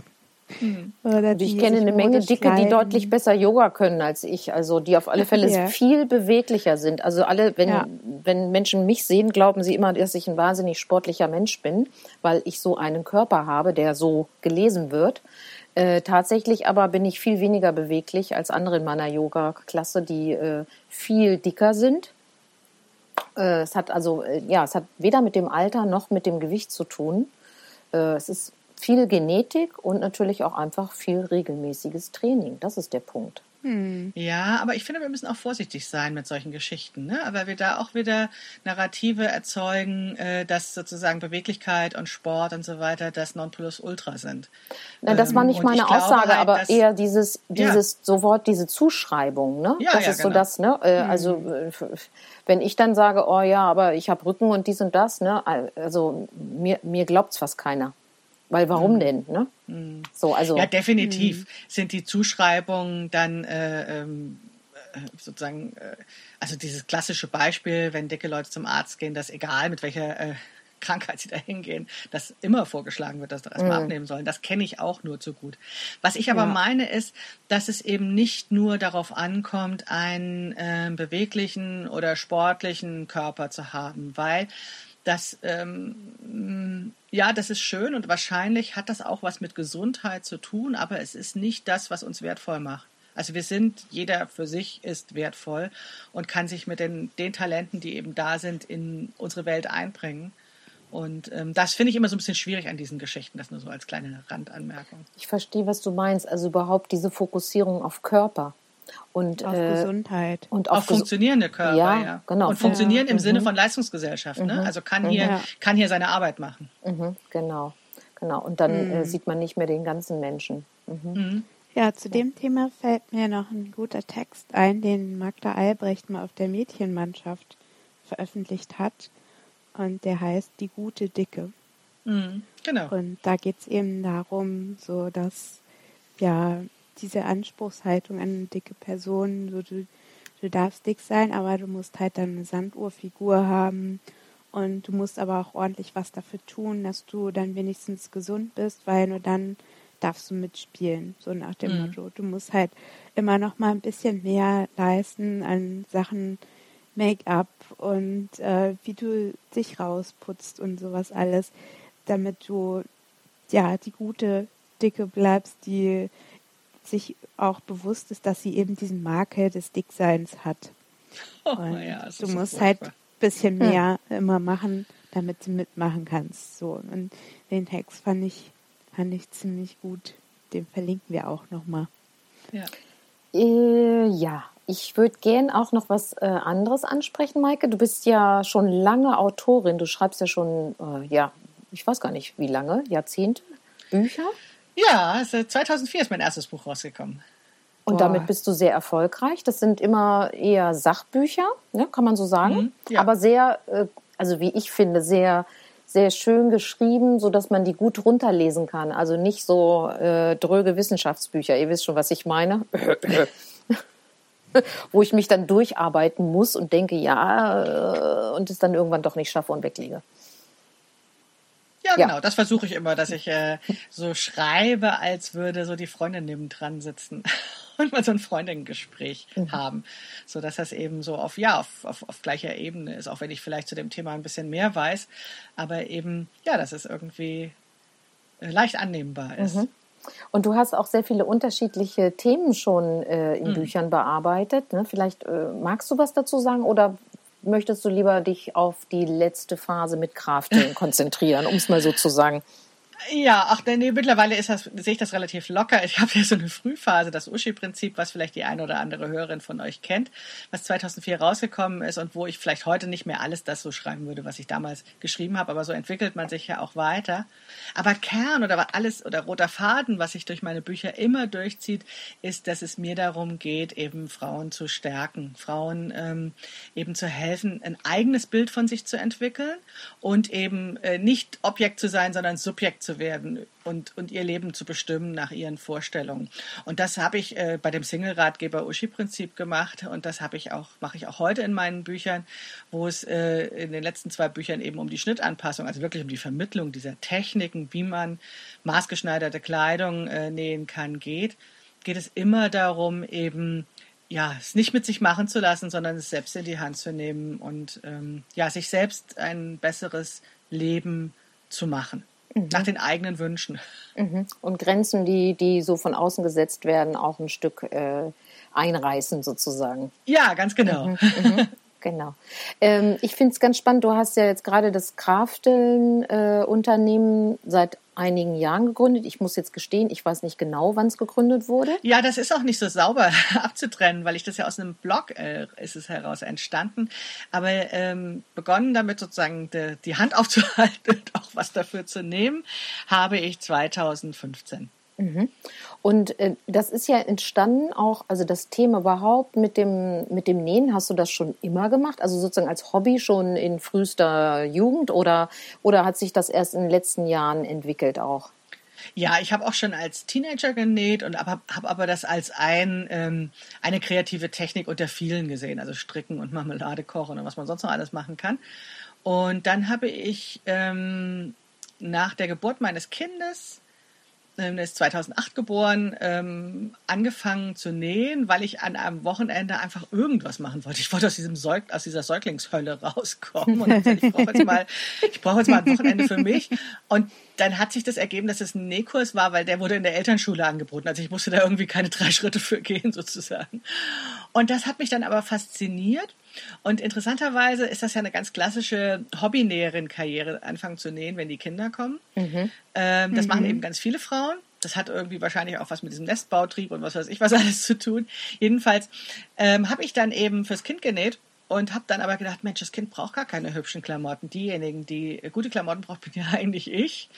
Oder ich kenne eine Menge Dicke, die deutlich besser Yoga können als ich, also die auf alle Fälle ja. viel beweglicher sind. Also alle, wenn, ja. wenn Menschen mich sehen, glauben sie immer, dass ich ein wahnsinnig sportlicher Mensch bin, weil ich so einen Körper habe, der so gelesen wird. Äh, tatsächlich aber bin ich viel weniger beweglich als andere in meiner Yoga-Klasse, die äh, viel dicker sind. Äh, es hat also, äh, ja, es hat weder mit dem Alter noch mit dem Gewicht zu tun. Äh, es ist viel Genetik und natürlich auch einfach viel regelmäßiges Training. Das ist der Punkt. Hm. Ja, aber ich finde, wir müssen auch vorsichtig sein mit solchen Geschichten, ne? weil wir da auch wieder Narrative erzeugen, äh, dass sozusagen Beweglichkeit und Sport und so weiter das Nonplusultra sind. Na, das war nicht ähm, meine Aussage, halt, aber eher dieses, dieses ja. sofort diese Zuschreibung. Ne? Ja, das ja, ist genau. so das. Ne? Äh, hm. Also äh, wenn ich dann sage, oh ja, aber ich habe Rücken und dies und das, ne? also mir, mir glaubt's fast keiner. Weil warum mhm. denn? Ne? Mhm. So, also, ja, definitiv mhm. sind die Zuschreibungen dann äh, ähm, äh, sozusagen, äh, also dieses klassische Beispiel, wenn dicke Leute zum Arzt gehen, dass egal mit welcher äh, Krankheit sie da hingehen, dass immer vorgeschlagen wird, dass sie erstmal mhm. abnehmen sollen. Das kenne ich auch nur zu gut. Was ich aber ja. meine ist, dass es eben nicht nur darauf ankommt, einen äh, beweglichen oder sportlichen Körper zu haben, weil das ähm, ja, das ist schön und wahrscheinlich hat das auch was mit Gesundheit zu tun, aber es ist nicht das, was uns wertvoll macht. Also wir sind, jeder für sich ist wertvoll und kann sich mit den, den Talenten, die eben da sind, in unsere Welt einbringen. Und ähm, das finde ich immer so ein bisschen schwierig an diesen Geschichten, das nur so als kleine Randanmerkung. Ich verstehe, was du meinst. Also überhaupt diese Fokussierung auf Körper. Und, auf äh, Gesundheit. Und auf, auf funktionierende Körper, ja, ja. Genau. Und funktionieren ja. im mhm. Sinne von Leistungsgesellschaft. Ne? Mhm. Also kann mhm. hier, kann hier seine Arbeit machen. Mhm. Genau, genau. Und dann äh, mhm. sieht man nicht mehr den ganzen Menschen. Mhm. Ja, zu dem Thema fällt mir noch ein guter Text ein, den Magda Albrecht mal auf der Mädchenmannschaft veröffentlicht hat. Und der heißt Die gute Dicke. Genau. Und da geht es eben darum, so dass ja diese Anspruchshaltung an dicke Person. So, du, du darfst dick sein, aber du musst halt dann eine Sanduhrfigur haben. Und du musst aber auch ordentlich was dafür tun, dass du dann wenigstens gesund bist, weil nur dann darfst du mitspielen, so nach dem mhm. Motto. Du musst halt immer noch mal ein bisschen mehr leisten an Sachen Make-up und äh, wie du dich rausputzt und sowas alles, damit du ja die gute Dicke bleibst, die sich auch bewusst ist, dass sie eben diesen Makel des Dickseins hat. Oh, ja, du musst so halt ein bisschen mehr hm. immer machen, damit du mitmachen kannst. So. Und den Text fand ich, fand ich ziemlich gut. Den verlinken wir auch nochmal. Ja. Äh, ja, ich würde gern auch noch was äh, anderes ansprechen, Maike. Du bist ja schon lange Autorin. Du schreibst ja schon, äh, ja, ich weiß gar nicht, wie lange, Jahrzehnte, Bücher? Ja, also 2004 ist mein erstes Buch rausgekommen. Und Boah. damit bist du sehr erfolgreich. Das sind immer eher Sachbücher, ne, kann man so sagen. Mhm, ja. Aber sehr, äh, also wie ich finde, sehr, sehr schön geschrieben, so dass man die gut runterlesen kann. Also nicht so äh, dröge Wissenschaftsbücher. Ihr wisst schon, was ich meine. Wo ich mich dann durcharbeiten muss und denke, ja, äh, und es dann irgendwann doch nicht schaffe und weglege. Ja, genau. Ja. Das versuche ich immer, dass ich äh, so schreibe, als würde so die Freundin nebendran sitzen und mal so ein Freundin-Gespräch mhm. haben, so dass das eben so auf ja auf, auf, auf gleicher Ebene ist, auch wenn ich vielleicht zu dem Thema ein bisschen mehr weiß, aber eben ja, dass es irgendwie äh, leicht annehmbar ist. Mhm. Und du hast auch sehr viele unterschiedliche Themen schon äh, in mhm. Büchern bearbeitet. Ne? Vielleicht äh, magst du was dazu sagen oder möchtest du lieber dich auf die letzte Phase mit Krafteln konzentrieren, um es mal so zu sagen? Ja, ach nee, mittlerweile ist das, sehe ich das relativ locker. Ich habe ja so eine Frühphase, das Uschi-Prinzip, was vielleicht die eine oder andere Hörerin von euch kennt, was 2004 rausgekommen ist und wo ich vielleicht heute nicht mehr alles das so schreiben würde, was ich damals geschrieben habe, aber so entwickelt man sich ja auch weiter. Aber Kern oder alles oder roter Faden, was sich durch meine Bücher immer durchzieht, ist, dass es mir darum geht, eben Frauen zu stärken, Frauen ähm, eben zu helfen, ein eigenes Bild von sich zu entwickeln und eben äh, nicht Objekt zu sein, sondern Subjekt zu werden und, und ihr Leben zu bestimmen nach ihren Vorstellungen. Und das habe ich äh, bei dem Single-Ratgeber Uschi-Prinzip gemacht und das habe ich auch, mache ich auch heute in meinen Büchern, wo es äh, in den letzten zwei Büchern eben um die Schnittanpassung, also wirklich um die Vermittlung dieser Techniken, wie man maßgeschneiderte Kleidung äh, nähen kann, geht, geht es immer darum, eben ja, es nicht mit sich machen zu lassen, sondern es selbst in die Hand zu nehmen und ähm, ja, sich selbst ein besseres Leben zu machen. Mhm. Nach den eigenen Wünschen. Mhm. Und Grenzen, die, die so von außen gesetzt werden, auch ein Stück äh, einreißen sozusagen. Ja, ganz genau. Mhm. Genau. Ähm, ich finde es ganz spannend. Du hast ja jetzt gerade das Krafteln-Unternehmen äh, seit einigen Jahren gegründet. Ich muss jetzt gestehen, ich weiß nicht genau, wann es gegründet wurde. Ja, das ist auch nicht so sauber abzutrennen, weil ich das ja aus einem Blog äh, ist es heraus entstanden. Aber ähm, begonnen damit sozusagen de, die Hand aufzuhalten und auch was dafür zu nehmen, habe ich 2015. Mhm. Und äh, das ist ja entstanden auch, also das Thema überhaupt mit dem, mit dem Nähen, hast du das schon immer gemacht? Also sozusagen als Hobby schon in frühester Jugend oder, oder hat sich das erst in den letzten Jahren entwickelt auch? Ja, ich habe auch schon als Teenager genäht und habe hab aber das als ein, ähm, eine kreative Technik unter vielen gesehen, also Stricken und Marmelade kochen und was man sonst noch alles machen kann. Und dann habe ich ähm, nach der Geburt meines Kindes ähm, ist 2008 geboren, ähm, angefangen zu nähen, weil ich an einem Wochenende einfach irgendwas machen wollte. Ich wollte aus diesem Säug aus dieser Säuglingshölle rauskommen und ich brauche jetzt mal, jetzt mal ein Wochenende für mich. Und dann hat sich das ergeben, dass es ein Nähkurs war, weil der wurde in der Elternschule angeboten. Also ich musste da irgendwie keine drei Schritte für gehen sozusagen. Und das hat mich dann aber fasziniert. Und interessanterweise ist das ja eine ganz klassische Hobbynäherin-Karriere, anfangen zu nähen, wenn die Kinder kommen. Mhm. Ähm, das mhm. machen eben ganz viele Frauen. Das hat irgendwie wahrscheinlich auch was mit diesem Nestbautrieb und was weiß ich was alles zu tun. Jedenfalls ähm, habe ich dann eben fürs Kind genäht und habe dann aber gedacht, Mensch, das Kind braucht gar keine hübschen Klamotten. Diejenigen, die gute Klamotten braucht, bin ja eigentlich ich.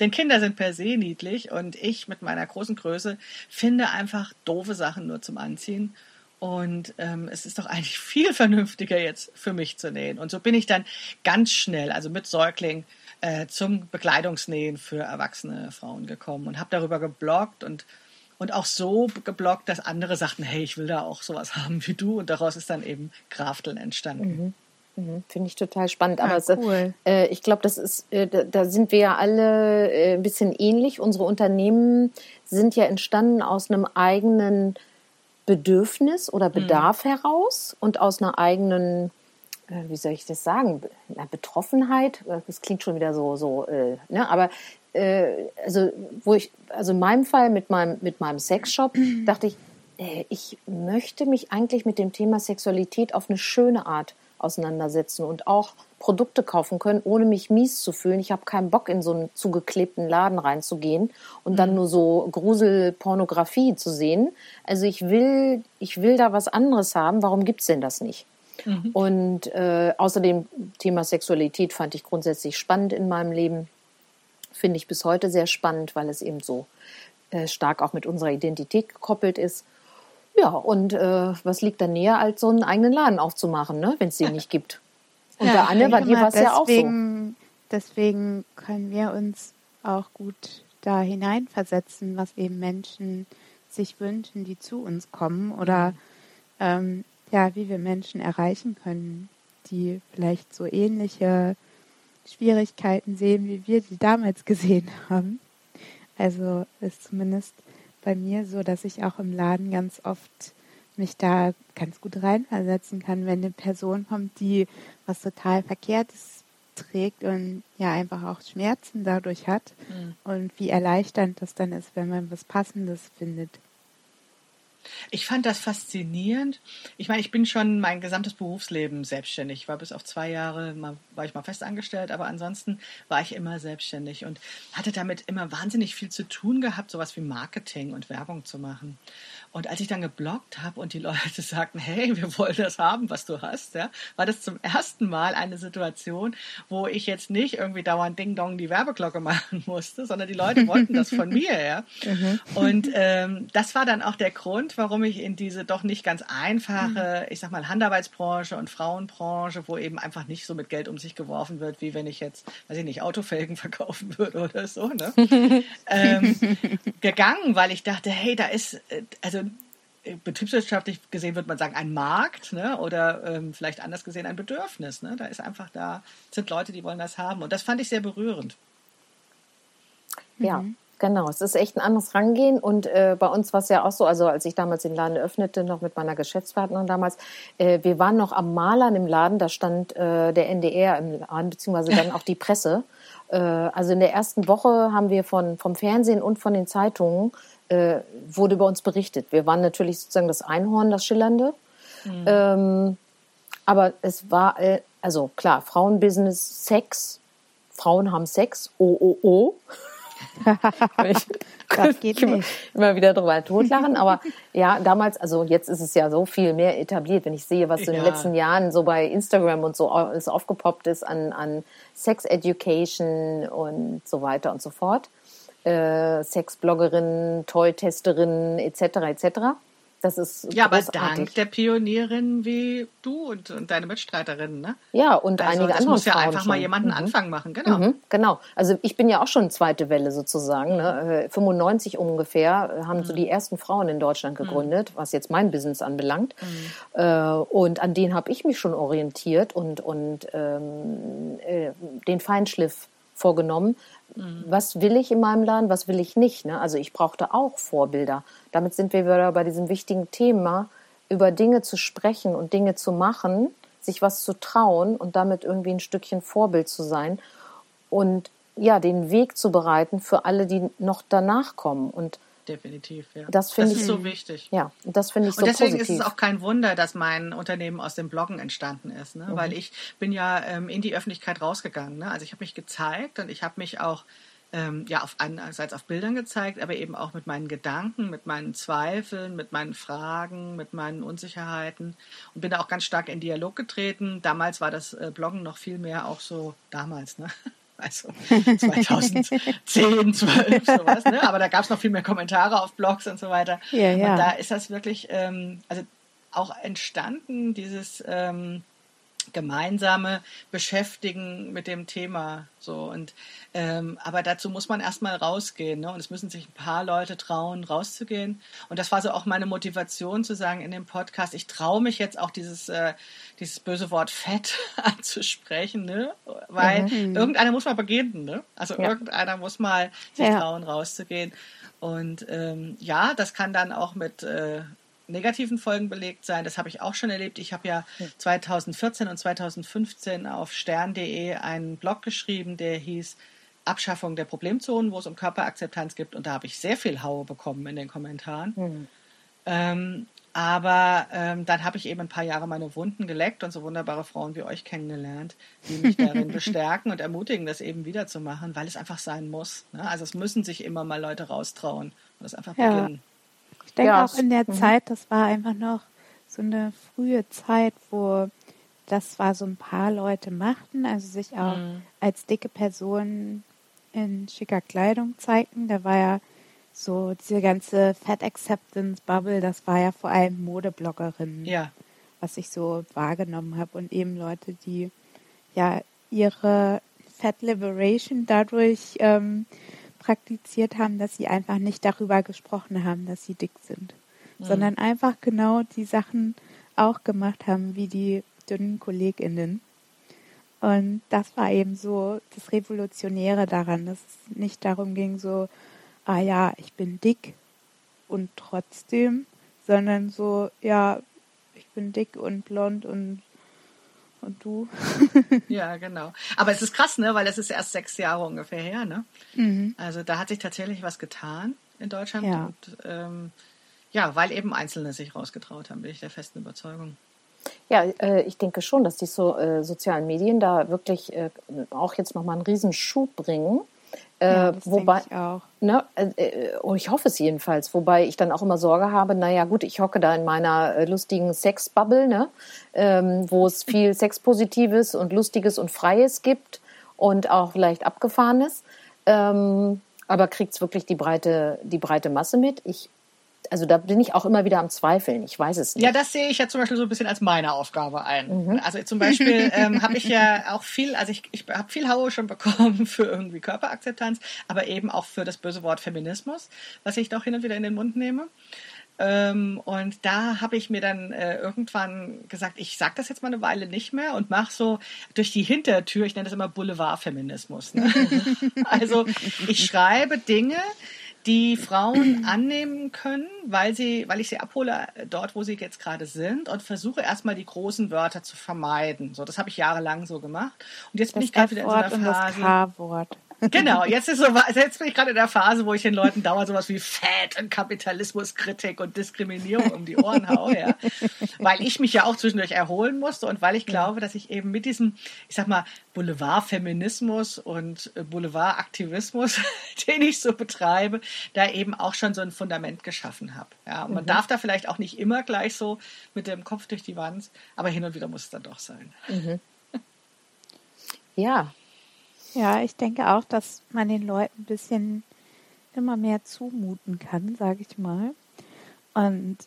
Denn Kinder sind per se niedlich und ich mit meiner großen Größe finde einfach doofe Sachen nur zum Anziehen. Und ähm, es ist doch eigentlich viel vernünftiger jetzt für mich zu nähen. Und so bin ich dann ganz schnell, also mit Säugling, äh, zum Bekleidungsnähen für erwachsene Frauen gekommen und habe darüber gebloggt und und auch so geblockt, dass andere sagten, hey, ich will da auch sowas haben wie du. Und daraus ist dann eben Krafteln entstanden. Mhm. Mhm. Finde ich total spannend. Aber ja, cool. äh, ich glaube, das ist, äh, da sind wir ja alle äh, ein bisschen ähnlich. Unsere Unternehmen sind ja entstanden aus einem eigenen Bedürfnis oder mhm. Bedarf mhm. heraus und aus einer eigenen, äh, wie soll ich das sagen, Betroffenheit. Das klingt schon wieder so, so, äh, ne? aber äh, also wo ich, also in meinem Fall mit meinem, mit meinem Sexshop, dachte ich, äh, ich möchte mich eigentlich mit dem Thema Sexualität auf eine schöne Art auseinandersetzen und auch Produkte kaufen können, ohne mich mies zu fühlen. Ich habe keinen Bock, in so einen zugeklebten Laden reinzugehen und dann mhm. nur so Gruselpornografie zu sehen. Also ich will, ich will da was anderes haben. Warum gibt's denn das nicht? Mhm. Und äh, außerdem Thema Sexualität fand ich grundsätzlich spannend in meinem Leben. Finde ich bis heute sehr spannend, weil es eben so äh, stark auch mit unserer Identität gekoppelt ist. Ja, und äh, was liegt da näher, als so einen eigenen Laden aufzumachen, ne, wenn es den nicht gibt? Und ja, bei Anne war dir was ja auch so. Deswegen können wir uns auch gut da hineinversetzen, was eben Menschen sich wünschen, die zu uns kommen oder mhm. ähm, ja, wie wir Menschen erreichen können, die vielleicht so ähnliche Schwierigkeiten sehen, wie wir die damals gesehen haben. Also ist zumindest bei mir so, dass ich auch im Laden ganz oft mich da ganz gut reinversetzen kann, wenn eine Person kommt, die was total Verkehrtes trägt und ja einfach auch Schmerzen dadurch hat mhm. und wie erleichternd das dann ist, wenn man was Passendes findet. Ich fand das faszinierend. Ich meine, ich bin schon mein gesamtes Berufsleben selbstständig. Ich war bis auf zwei Jahre, mal, war ich mal festangestellt, aber ansonsten war ich immer selbstständig und hatte damit immer wahnsinnig viel zu tun gehabt, sowas wie Marketing und Werbung zu machen. Und als ich dann gebloggt habe und die Leute sagten, hey, wir wollen das haben, was du hast, ja, war das zum ersten Mal eine Situation, wo ich jetzt nicht irgendwie dauernd Ding Dong die Werbeglocke machen musste, sondern die Leute wollten das von mir, ja. Mhm. Und ähm, das war dann auch der Grund, warum ich in diese doch nicht ganz einfache, mhm. ich sag mal, Handarbeitsbranche und Frauenbranche, wo eben einfach nicht so mit Geld um sich geworfen wird, wie wenn ich jetzt, weiß ich nicht, Autofelgen verkaufen würde oder so, ne? ähm, gegangen, weil ich dachte, hey, da ist, äh, also betriebswirtschaftlich gesehen würde man sagen ein Markt ne? oder ähm, vielleicht anders gesehen ein Bedürfnis. Ne? Da ist einfach da sind Leute, die wollen das haben und das fand ich sehr berührend. Ja. Mhm. Genau, es ist echt ein anderes Rangehen und äh, bei uns war es ja auch so, also als ich damals den Laden öffnete, noch mit meiner Geschäftspartnerin damals, äh, wir waren noch am Malern im Laden, da stand äh, der NDR im Laden, beziehungsweise dann auch die Presse. Äh, also in der ersten Woche haben wir von, vom Fernsehen und von den Zeitungen äh, wurde über uns berichtet. Wir waren natürlich sozusagen das Einhorn, das Schillernde. Mhm. Ähm, aber es war, äh, also klar, Frauenbusiness, Sex, Frauen haben Sex, oh, oh, oh. Ich, das geht nicht. Immer wieder drüber totlachen, aber ja, damals, also jetzt ist es ja so viel mehr etabliert, wenn ich sehe, was so in den letzten Jahren so bei Instagram und so alles aufgepoppt ist an, an Sex Education und so weiter und so fort äh, Sexbloggerin, Toy-Testerin etc. etc. Das ist ja, großartig. aber dank der Pionierin wie du und, und deine Mitstreiterinnen, ne? Ja, und also, einige das andere. muss ja einfach schon. mal jemanden mhm. Anfang machen, genau. Mhm, genau. Also ich bin ja auch schon zweite Welle sozusagen. Ne? 95 äh, ungefähr äh, haben mhm. so die ersten Frauen in Deutschland mhm. gegründet, was jetzt mein Business anbelangt. Mhm. Äh, und an denen habe ich mich schon orientiert und, und ähm, äh, den Feinschliff vorgenommen. Mhm. Was will ich in meinem Laden, was will ich nicht? Ne? Also ich brauchte auch Vorbilder. Damit sind wir wieder bei diesem wichtigen Thema, über Dinge zu sprechen und Dinge zu machen, sich was zu trauen und damit irgendwie ein Stückchen Vorbild zu sein und ja, den Weg zu bereiten für alle, die noch danach kommen. Und definitiv. Ja. Das, das ist so wichtig. Ja, das finde ich so Und deswegen positiv. ist es auch kein Wunder, dass mein Unternehmen aus dem Bloggen entstanden ist, ne? Mhm. weil ich bin ja ähm, in die Öffentlichkeit rausgegangen. Ne? Also ich habe mich gezeigt und ich habe mich auch ähm, ja auf einerseits auf Bildern gezeigt, aber eben auch mit meinen Gedanken, mit meinen Zweifeln, mit meinen Fragen, mit meinen Unsicherheiten und bin da auch ganz stark in Dialog getreten. Damals war das äh, Bloggen noch viel mehr auch so damals, ne? Also 2010, 12, sowas, ne? aber da gab es noch viel mehr Kommentare auf Blogs und so weiter. Ja, ja. Und da ist das wirklich, ähm, also auch entstanden, dieses ähm, gemeinsame Beschäftigen mit dem Thema. So und ähm, aber dazu muss man erstmal rausgehen, ne? Und es müssen sich ein paar Leute trauen, rauszugehen. Und das war so auch meine Motivation zu sagen in dem Podcast, ich traue mich jetzt auch dieses, äh, dieses böse Wort Fett anzusprechen, ne? Weil mhm. irgendeiner muss mal beginnen, ne? Also ja. irgendeiner muss mal sich ja. trauen, rauszugehen. Und ähm, ja, das kann dann auch mit äh, negativen Folgen belegt sein. Das habe ich auch schon erlebt. Ich habe ja 2014 und 2015 auf stern.de einen Blog geschrieben, der hieß Abschaffung der Problemzonen, wo es um Körperakzeptanz geht. Und da habe ich sehr viel Haue bekommen in den Kommentaren. Mhm. Ähm, aber ähm, dann habe ich eben ein paar Jahre meine Wunden geleckt und so wunderbare Frauen wie euch kennengelernt, die mich darin bestärken und ermutigen, das eben wieder zu machen, weil es einfach sein muss. Ne? Also es müssen sich immer mal Leute raustrauen und das einfach ja. Ich denke ja. auch in der mhm. Zeit, das war einfach noch so eine frühe Zeit, wo das war so ein paar Leute machten, also sich auch mhm. als dicke Personen in schicker Kleidung zeigten. Da war ja so diese ganze Fat Acceptance Bubble, das war ja vor allem Modebloggerinnen, ja. was ich so wahrgenommen habe und eben Leute, die ja ihre Fat Liberation dadurch ähm, praktiziert haben, dass sie einfach nicht darüber gesprochen haben, dass sie dick sind, mhm. sondern einfach genau die Sachen auch gemacht haben, wie die dünnen KollegInnen. Und das war eben so das Revolutionäre daran, dass es nicht darum ging, so ah ja, ich bin dick und trotzdem, sondern so, ja, ich bin dick und blond und und du. ja, genau. Aber es ist krass, ne, weil das ist erst sechs Jahre ungefähr her, ne? Mhm. Also da hat sich tatsächlich was getan in Deutschland ja. und ähm, ja, weil eben Einzelne sich rausgetraut haben, bin ich der festen Überzeugung. Ja, äh, ich denke schon, dass die so, äh, sozialen Medien da wirklich äh, auch jetzt nochmal einen Riesenschub bringen. Äh, ja, wobei, ich auch. Ne, äh, äh, oh, ich hoffe es jedenfalls, wobei ich dann auch immer Sorge habe, naja gut, ich hocke da in meiner äh, lustigen Sexbubble, ne, ähm, wo es viel Sexpositives und Lustiges und Freies gibt und auch vielleicht Abgefahrenes. Ähm, aber kriegt es wirklich die breite, die breite Masse mit? Ich also da bin ich auch immer wieder am Zweifeln. Ich weiß es nicht. Ja, das sehe ich ja zum Beispiel so ein bisschen als meine Aufgabe ein. Mhm. Also zum Beispiel ähm, habe ich ja auch viel, also ich, ich habe viel Haue schon bekommen für irgendwie Körperakzeptanz, aber eben auch für das böse Wort Feminismus, was ich doch hin und wieder in den Mund nehme. Ähm, und da habe ich mir dann äh, irgendwann gesagt, ich sage das jetzt mal eine Weile nicht mehr und mache so durch die Hintertür, ich nenne das immer Boulevardfeminismus. Ne? also ich schreibe Dinge, die Frauen annehmen können, weil sie, weil ich sie abhole dort, wo sie jetzt gerade sind und versuche erstmal die großen Wörter zu vermeiden. So, das habe ich jahrelang so gemacht. Und jetzt bin ich gerade wieder in so einer Phase. Das Genau, jetzt ist so, jetzt bin ich gerade in der Phase, wo ich den Leuten dauernd sowas wie Fett und Kapitalismuskritik und Diskriminierung um die Ohren haue, ja. Weil ich mich ja auch zwischendurch erholen musste und weil ich glaube, dass ich eben mit diesem, ich sag mal, Boulevardfeminismus und äh, Boulevardaktivismus, den ich so betreibe, da eben auch schon so ein Fundament geschaffen habe. Ja, und man mhm. darf da vielleicht auch nicht immer gleich so mit dem Kopf durch die Wand, aber hin und wieder muss es dann doch sein. Mhm. Ja, ja, ich denke auch, dass man den Leuten ein bisschen immer mehr zumuten kann, sage ich mal. Und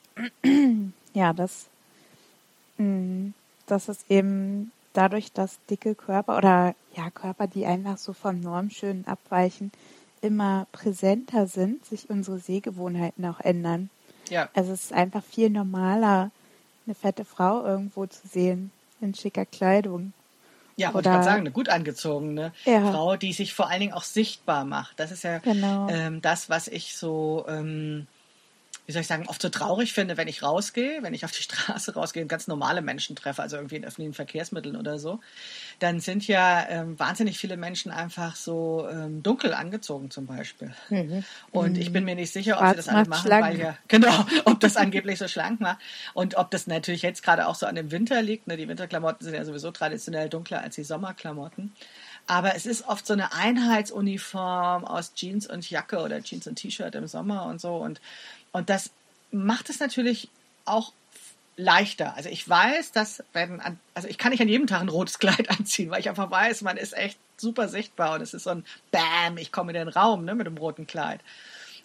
ja, das, mm, das ist eben dadurch, dass dicke Körper oder ja, Körper, die einfach so vom Normschönen abweichen, immer präsenter sind, sich unsere Sehgewohnheiten auch ändern. Ja. Also es ist einfach viel normaler, eine fette Frau irgendwo zu sehen in schicker Kleidung. Ja, wollte ich gerade sagen, eine gut angezogene ja. Frau, die sich vor allen Dingen auch sichtbar macht. Das ist ja genau. ähm, das, was ich so, ähm, wie soll ich sagen, oft so traurig finde, wenn ich rausgehe, wenn ich auf die Straße rausgehe und ganz normale Menschen treffe, also irgendwie in öffentlichen Verkehrsmitteln oder so, dann sind ja ähm, wahnsinnig viele Menschen einfach so ähm, dunkel angezogen zum Beispiel. Mhm. Und ich bin mir nicht sicher, ob Schwarz sie das alle machen, schlank. weil ja, genau, ob das angeblich so schlank macht und ob das natürlich jetzt gerade auch so an dem Winter liegt. Ne? Die Winterklamotten sind ja sowieso traditionell dunkler als die Sommerklamotten. Aber es ist oft so eine Einheitsuniform aus Jeans und Jacke oder Jeans und T-Shirt im Sommer und so. Und, und das macht es natürlich auch leichter. Also ich weiß, dass wenn, also ich kann nicht an jedem Tag ein rotes Kleid anziehen, weil ich einfach weiß, man ist echt super sichtbar und es ist so ein Bam, ich komme in den Raum ne, mit dem roten Kleid.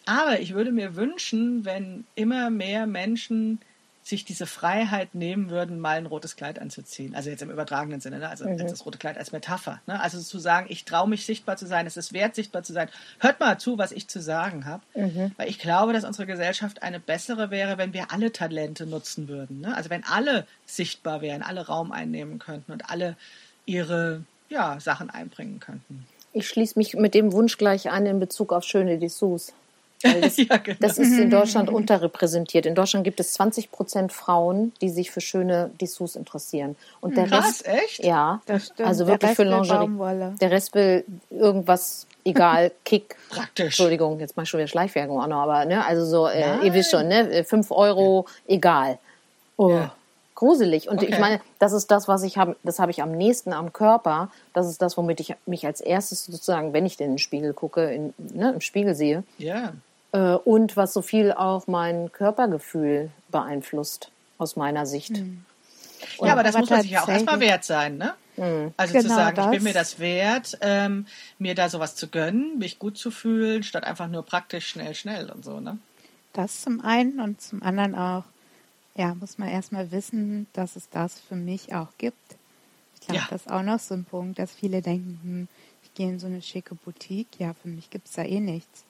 Aber ich würde mir wünschen, wenn immer mehr Menschen sich diese Freiheit nehmen würden, mal ein rotes Kleid anzuziehen. Also jetzt im übertragenen Sinne, ne? also mhm. das rote Kleid als Metapher. Ne? Also zu sagen, ich traue mich sichtbar zu sein, es ist wert, sichtbar zu sein. Hört mal zu, was ich zu sagen habe. Mhm. Weil ich glaube, dass unsere Gesellschaft eine bessere wäre, wenn wir alle Talente nutzen würden. Ne? Also wenn alle sichtbar wären, alle Raum einnehmen könnten und alle ihre ja, Sachen einbringen könnten. Ich schließe mich mit dem Wunsch gleich an in Bezug auf schöne Dessous. Das, ja, genau. das, ist in Deutschland unterrepräsentiert. In Deutschland gibt es 20 Prozent Frauen, die sich für schöne Dessous interessieren. Und der Krass, Rest, echt? Ja, also wirklich für Lingerie. Der Rest will irgendwas, egal, Kick. Praktisch. Entschuldigung, jetzt mach ich schon wieder Schleichwerbung auch noch, aber ne, also so, äh, ihr wisst schon, ne, 5 Euro, egal. Oh, Ja. gruselig. Und Okay. ich meine, das ist das, was ich habe, das habe ich am nächsten am Körper. Das ist das, womit ich mich als erstes sozusagen, wenn ich in den Spiegel gucke, in, ne, im Spiegel sehe. Ja. Äh, und was so viel auch mein Körpergefühl beeinflusst, aus meiner Sicht. ja, aber das aber muss man sich ja auch erstmal wert sein, ne? Also zu Genau sagen, ich bin das. mir das wert, ähm, mir da sowas zu gönnen, mich gut zu fühlen, statt einfach nur praktisch schnell, schnell und so, ne? Das zum einen und zum anderen auch, ja, muss man erstmal wissen, dass es das für mich auch gibt. Ich glaube, Ja. das ist auch noch so ein Punkt, dass viele denken, hm, ich gehe in so eine schicke Boutique, ja, für mich gibt es da eh nichts.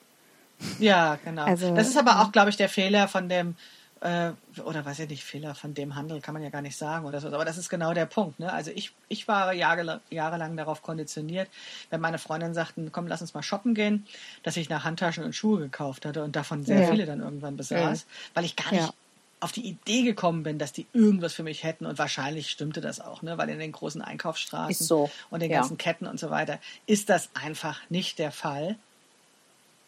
Ja, genau. Also, das ist aber auch, glaube ich, der Fehler von dem, äh, oder weiß ich nicht, Fehler von dem Handel kann man ja gar nicht sagen oder so. Aber das ist genau der Punkt. Ne? Also ich, ich war jahrelang, jahrelang darauf konditioniert, wenn meine Freundinnen sagten, komm, lass uns mal shoppen gehen, dass ich nach Handtaschen und Schuhe gekauft hatte und davon sehr Ja. viele dann irgendwann besaß, weil ich gar nicht Ja. auf die Idee gekommen bin, dass die irgendwas für mich hätten und wahrscheinlich stimmte das auch, ne? weil in den großen Einkaufsstraßen so, und den ja. ganzen Ketten und so weiter ist das einfach nicht der Fall.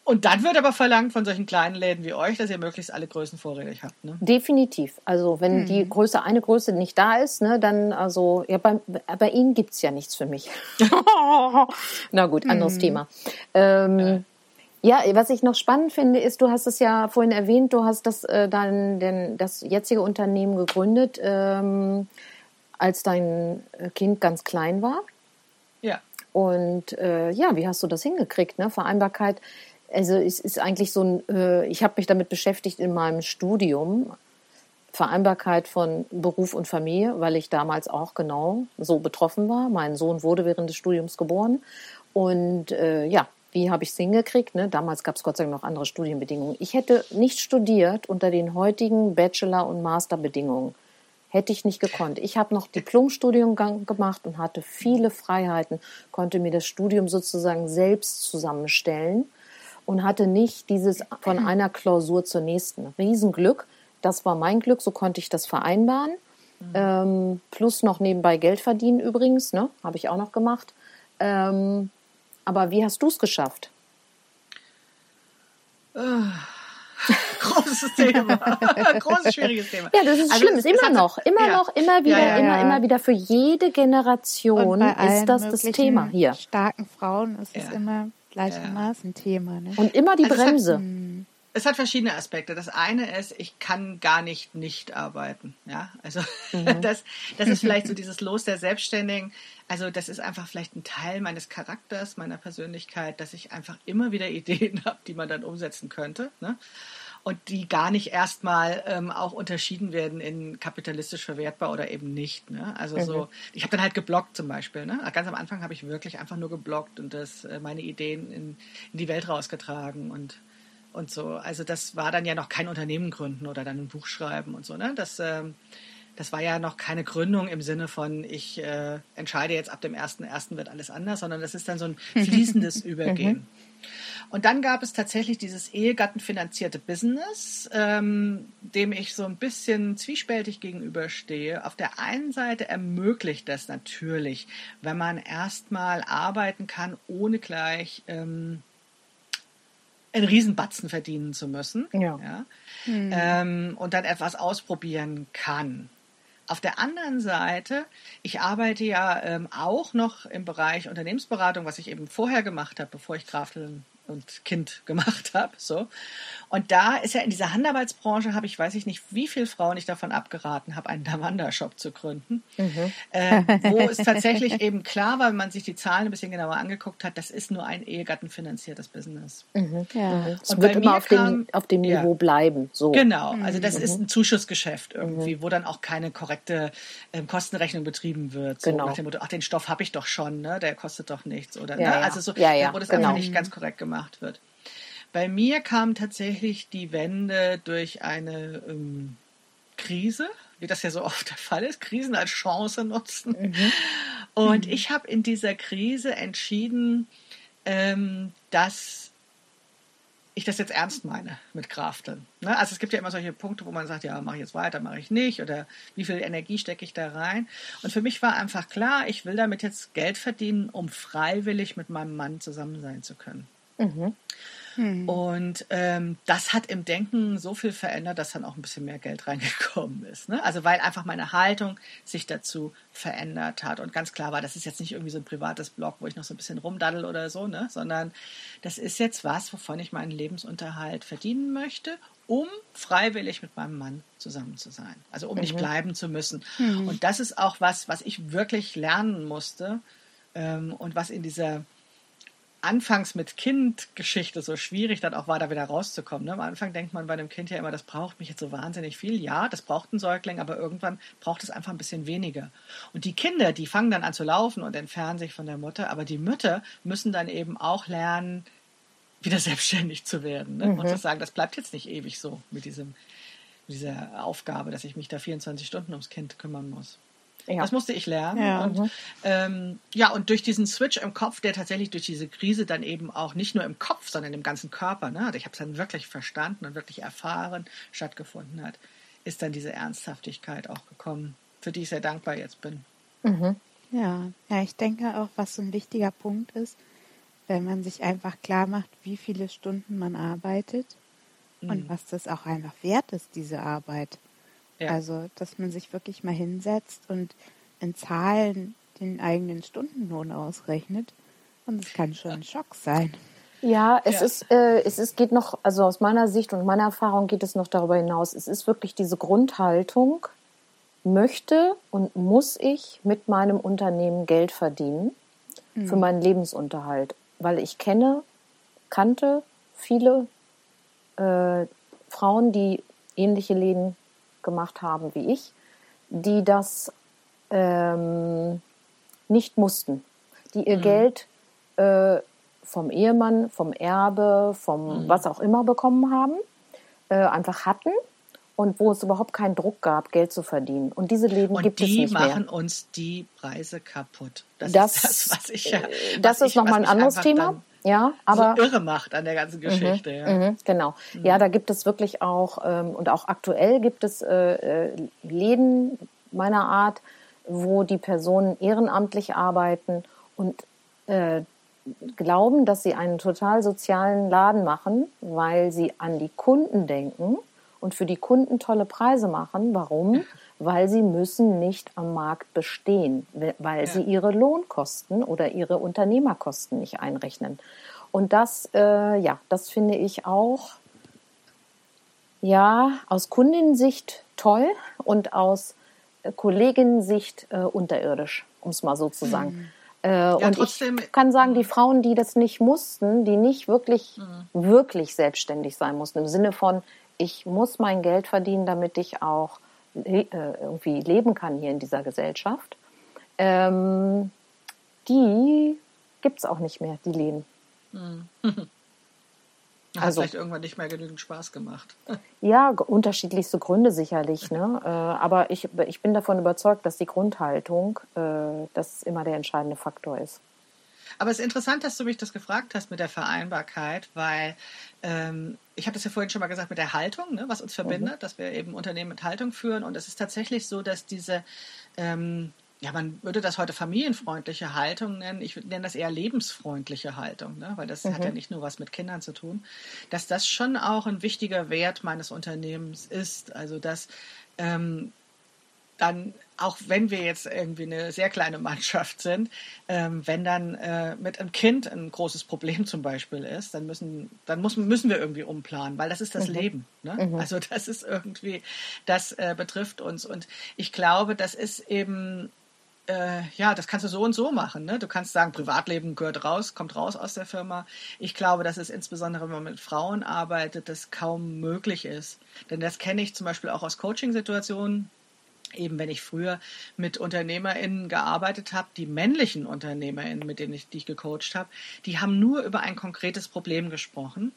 Und dann wird aber verlangt von solchen kleinen Läden wie euch, dass ihr möglichst alle Größen vorrätig habt. Ne? Definitiv. Also wenn die Größe, eine Größe nicht da ist, ne, dann also, ja, bei, bei Ihnen gibt's ja nichts für mich. Na gut, anderes Thema. Ähm, ja, was ich noch spannend finde, ist, du hast es ja vorhin erwähnt, du hast das, äh, dein, den, das jetzige Unternehmen gegründet, ähm, als dein äh, Kind ganz klein war. Ja. Und äh, ja, wie hast du das hingekriegt? Ne? Vereinbarkeit, also es ist eigentlich so ein, äh, ich habe mich damit beschäftigt in meinem Studium, Vereinbarkeit von Beruf und Familie, weil ich damals auch genau so betroffen war. Mein Sohn wurde während des Studiums geboren. Und äh, ja, wie habe ich es hingekriegt? Ne? Damals gab es Gott sei Dank noch andere Studienbedingungen. Ich hätte nicht studiert unter den heutigen Bachelor- und Masterbedingungen. Hätte ich nicht gekonnt. Ich habe noch Diplomstudium gemacht und hatte viele Freiheiten, konnte mir das Studium sozusagen selbst zusammenstellen und hatte nicht dieses von einer Klausur zur nächsten. Riesenglück. Das war mein Glück, so konnte ich das vereinbaren. Ähm, plus noch nebenbei Geld verdienen übrigens, ne? habe ich auch noch gemacht. Ähm, aber wie hast du es geschafft? Großes Thema. Großes, schwieriges Thema. Ja, das ist Also schlimm. es- Ist immer noch, immer ja. noch, immer wieder, Ja, ja, immer, immer wieder. Für jede Generation ist das das Thema hier. starken Frauen ist es immer gleichermaßen Thema. Ne? Und immer die Also es hat- Bremse. Es hat verschiedene Aspekte. Das eine ist, ich kann gar nicht nicht arbeiten. Ja, also Mhm. das, das ist vielleicht so dieses Los der Selbstständigen. Also das ist einfach vielleicht ein Teil meines Charakters, meiner Persönlichkeit, dass ich einfach immer wieder Ideen habe, die man dann umsetzen könnte. Ne? Und die gar nicht erstmal ähm, auch unterschieden werden in kapitalistisch verwertbar oder eben nicht. Ne? Also so, ich habe dann halt geblockt zum Beispiel. Ne? Ganz am Anfang habe ich wirklich einfach nur geblockt und das, äh, meine Ideen in, in die Welt rausgetragen und und so. Also das war dann ja noch kein Unternehmen gründen oder dann ein Buch schreiben und so. Ne? Das, ähm, das war ja noch keine Gründung im Sinne von, ich äh, entscheide jetzt ab dem 1.1. wird alles anders, sondern das ist dann so ein fließendes Übergehen. Und dann gab es tatsächlich dieses ehegattenfinanzierte Business, ähm, dem ich so ein bisschen zwiespältig gegenüberstehe. Auf der einen Seite ermöglicht das natürlich, wenn man erstmal arbeiten kann, ohne gleich ähm, einen Riesenbatzen verdienen zu müssen. Ja. Ähm, und dann etwas ausprobieren kann. Auf der anderen Seite, ich arbeite ja ähm, auch noch im Bereich Unternehmensberatung, was ich eben vorher gemacht habe, bevor ich Grafteln und Kind gemacht habe. So. Und da ist ja in dieser Handarbeitsbranche, habe ich, weiß ich nicht, wie viele Frauen ich davon abgeraten habe, einen Davanda-Shop zu gründen. Äh, wo es tatsächlich eben klar war, wenn man sich die Zahlen ein bisschen genauer angeguckt hat, das ist nur ein ehegattenfinanziertes Business. Ja. Es Und wird immer auf dem, kam- auf dem ja. Niveau bleiben. So. Genau, also das ist ein Zuschussgeschäft irgendwie, wo dann auch keine korrekte ähm, Kostenrechnung betrieben wird. So Genau. nach dem Motto, ach, den Stoff habe ich doch schon, ne? der kostet doch nichts. Oder, Ja, ne? ja. Also so, Ja, ja, wo das genau. einfach nicht ganz korrekt gemacht wird. Bei mir kam tatsächlich die Wende durch eine ähm, Krise, wie das ja so oft der Fall ist, Krisen als Chance nutzen. Mhm. Und ich habe in dieser Krise entschieden, ähm, dass ich das jetzt ernst meine mit Krafteln. Ne? Also es gibt ja immer solche Punkte, wo man sagt, ja, mache ich jetzt weiter, mache ich nicht oder wie viel Energie stecke ich da rein. Und für mich war einfach klar, ich will damit jetzt Geld verdienen, um freiwillig mit meinem Mann zusammen sein zu können. Mhm. Mhm. Und ähm, das hat im Denken so viel verändert, dass dann auch ein bisschen mehr Geld reingekommen ist. Ne? Also weil einfach meine Haltung sich dazu verändert hat. Und ganz klar war, das ist jetzt nicht irgendwie so ein privates Blog, wo ich noch so ein bisschen rumdaddel oder so, ne? sondern das ist jetzt was, wovon ich meinen Lebensunterhalt verdienen möchte um freiwillig mit meinem Mann zusammen zu sein. Also um mhm. nicht bleiben zu müssen. Mhm. Und das ist auch was, was ich wirklich lernen musste ähm, und was in dieser anfangs mit Kind-Geschichte so schwierig dann auch war, da wieder rauszukommen. Ne? Am Anfang denkt man bei einem Kind ja immer, das braucht mich jetzt so wahnsinnig viel. Ja, das braucht ein Säugling, aber irgendwann braucht es einfach ein bisschen weniger. Und die Kinder, die fangen dann an zu laufen und entfernen sich von der Mutter, aber die Mütter müssen dann eben auch lernen, wieder selbstständig zu werden. Ne? Mhm. Und zu sagen, das bleibt jetzt nicht ewig so mit diesem, mit dieser Aufgabe, dass ich mich da 24 Stunden ums Kind kümmern muss. Ja. Das musste ich lernen. Ja. Und, ähm, ja, und durch diesen Switch im Kopf, der tatsächlich durch diese Krise dann eben auch nicht nur im Kopf, sondern im ganzen Körper, ne, also ich habe es dann wirklich verstanden und wirklich erfahren, stattgefunden hat, ist dann diese Ernsthaftigkeit auch gekommen, für die ich sehr dankbar jetzt bin. Mhm. Ja, ja, ich denke auch, was so ein wichtiger Punkt ist, wenn man sich einfach klar macht, wie viele Stunden man arbeitet mhm. und was das auch einfach wert ist, diese Arbeit. Ja. Also, dass man sich wirklich mal hinsetzt und in Zahlen den eigenen Stundenlohn ausrechnet. Und es kann schon ein Schock sein. Ja, es ja. ist, äh, es ist, geht noch, also aus meiner Sicht und meiner Erfahrung geht es noch darüber hinaus. Es ist wirklich diese Grundhaltung, möchte und muss ich mit meinem Unternehmen Geld verdienen mhm. für meinen Lebensunterhalt. Weil ich kenne, kannte viele äh, Frauen, die ähnliche Läden gemacht haben wie ich, die das ähm, nicht mussten, die ihr mhm. Geld äh, vom Ehemann, vom Erbe, vom mhm. was auch immer bekommen haben, äh, einfach hatten und wo es überhaupt keinen Druck gab, Geld zu verdienen. Und diese Leben und gibt es nicht mehr. Die machen uns die Preise kaputt. Das, das ist das, was ich ja. Äh, das ist nochmal ein anderes Thema. Ja, aber so irre macht an der ganzen mhm, Geschichte. Mhm, ja. Mhm, genau. Mhm. Ja, da gibt es wirklich auch ähm, und auch aktuell gibt es äh, äh, Läden meiner Art, wo die Personen ehrenamtlich arbeiten und äh, glauben, dass sie einen total sozialen Laden machen, weil sie an die Kunden denken und für die Kunden tolle Preise machen. Warum? Weil sie müssen nicht am Markt bestehen, weil ja. sie ihre Lohnkosten oder ihre Unternehmerkosten nicht einrechnen. Und das, äh, ja, das finde ich auch, ja, aus Kundensicht toll und aus äh, Kolleginnensicht äh, unterirdisch, um es mal so zu sagen. Mhm. Äh, ja, und ich kann sagen, die Frauen, die das nicht mussten, die nicht wirklich, mhm. wirklich selbstständig sein mussten, im Sinne von, ich muss mein Geld verdienen, damit ich auch äh, irgendwie leben kann hier in dieser Gesellschaft. Ähm, die gibt es auch nicht mehr, die Läden. Mhm. Hat also, vielleicht irgendwann nicht mehr genügend Spaß gemacht. Ja, unterschiedlichste Gründe sicherlich. Ne? Äh, aber ich, ich bin davon überzeugt, dass die Grundhaltung äh, das immer der entscheidende Faktor ist. Aber es ist interessant, dass du mich das gefragt hast mit der Vereinbarkeit, weil ähm, ich habe das ja vorhin schon mal gesagt mit der Haltung, ne, was uns verbindet, mhm. dass wir eben Unternehmen mit Haltung führen. Und es ist tatsächlich so, dass diese, ähm, ja, man würde das heute familienfreundliche Haltung nennen. Ich nenne das eher lebensfreundliche Haltung, ne, weil das mhm. hat ja nicht nur was mit Kindern zu tun, dass das schon auch ein wichtiger Wert meines Unternehmens ist. Also dass ähm, dann, auch wenn wir jetzt irgendwie eine sehr kleine Mannschaft sind, ähm, wenn dann äh, mit einem Kind ein großes Problem zum Beispiel ist, dann müssen, dann muss, müssen wir irgendwie umplanen, weil das ist das mhm. Leben. Ne? Mhm. Also das ist irgendwie, das äh, betrifft uns. Und ich glaube, das ist eben äh, ja, das kannst du so und so machen. Ne? Du kannst sagen, Privatleben gehört raus, kommt raus aus der Firma. Ich glaube, dass es insbesondere, wenn man mit Frauen arbeitet, das kaum möglich ist. Denn das kenne ich zum Beispiel auch aus Coaching-Situationen eben wenn ich früher mit UnternehmerInnen gearbeitet habe, die männlichen UnternehmerInnen, mit denen ich, die gecoacht habe, die haben nur über ein konkretes Problem gesprochen.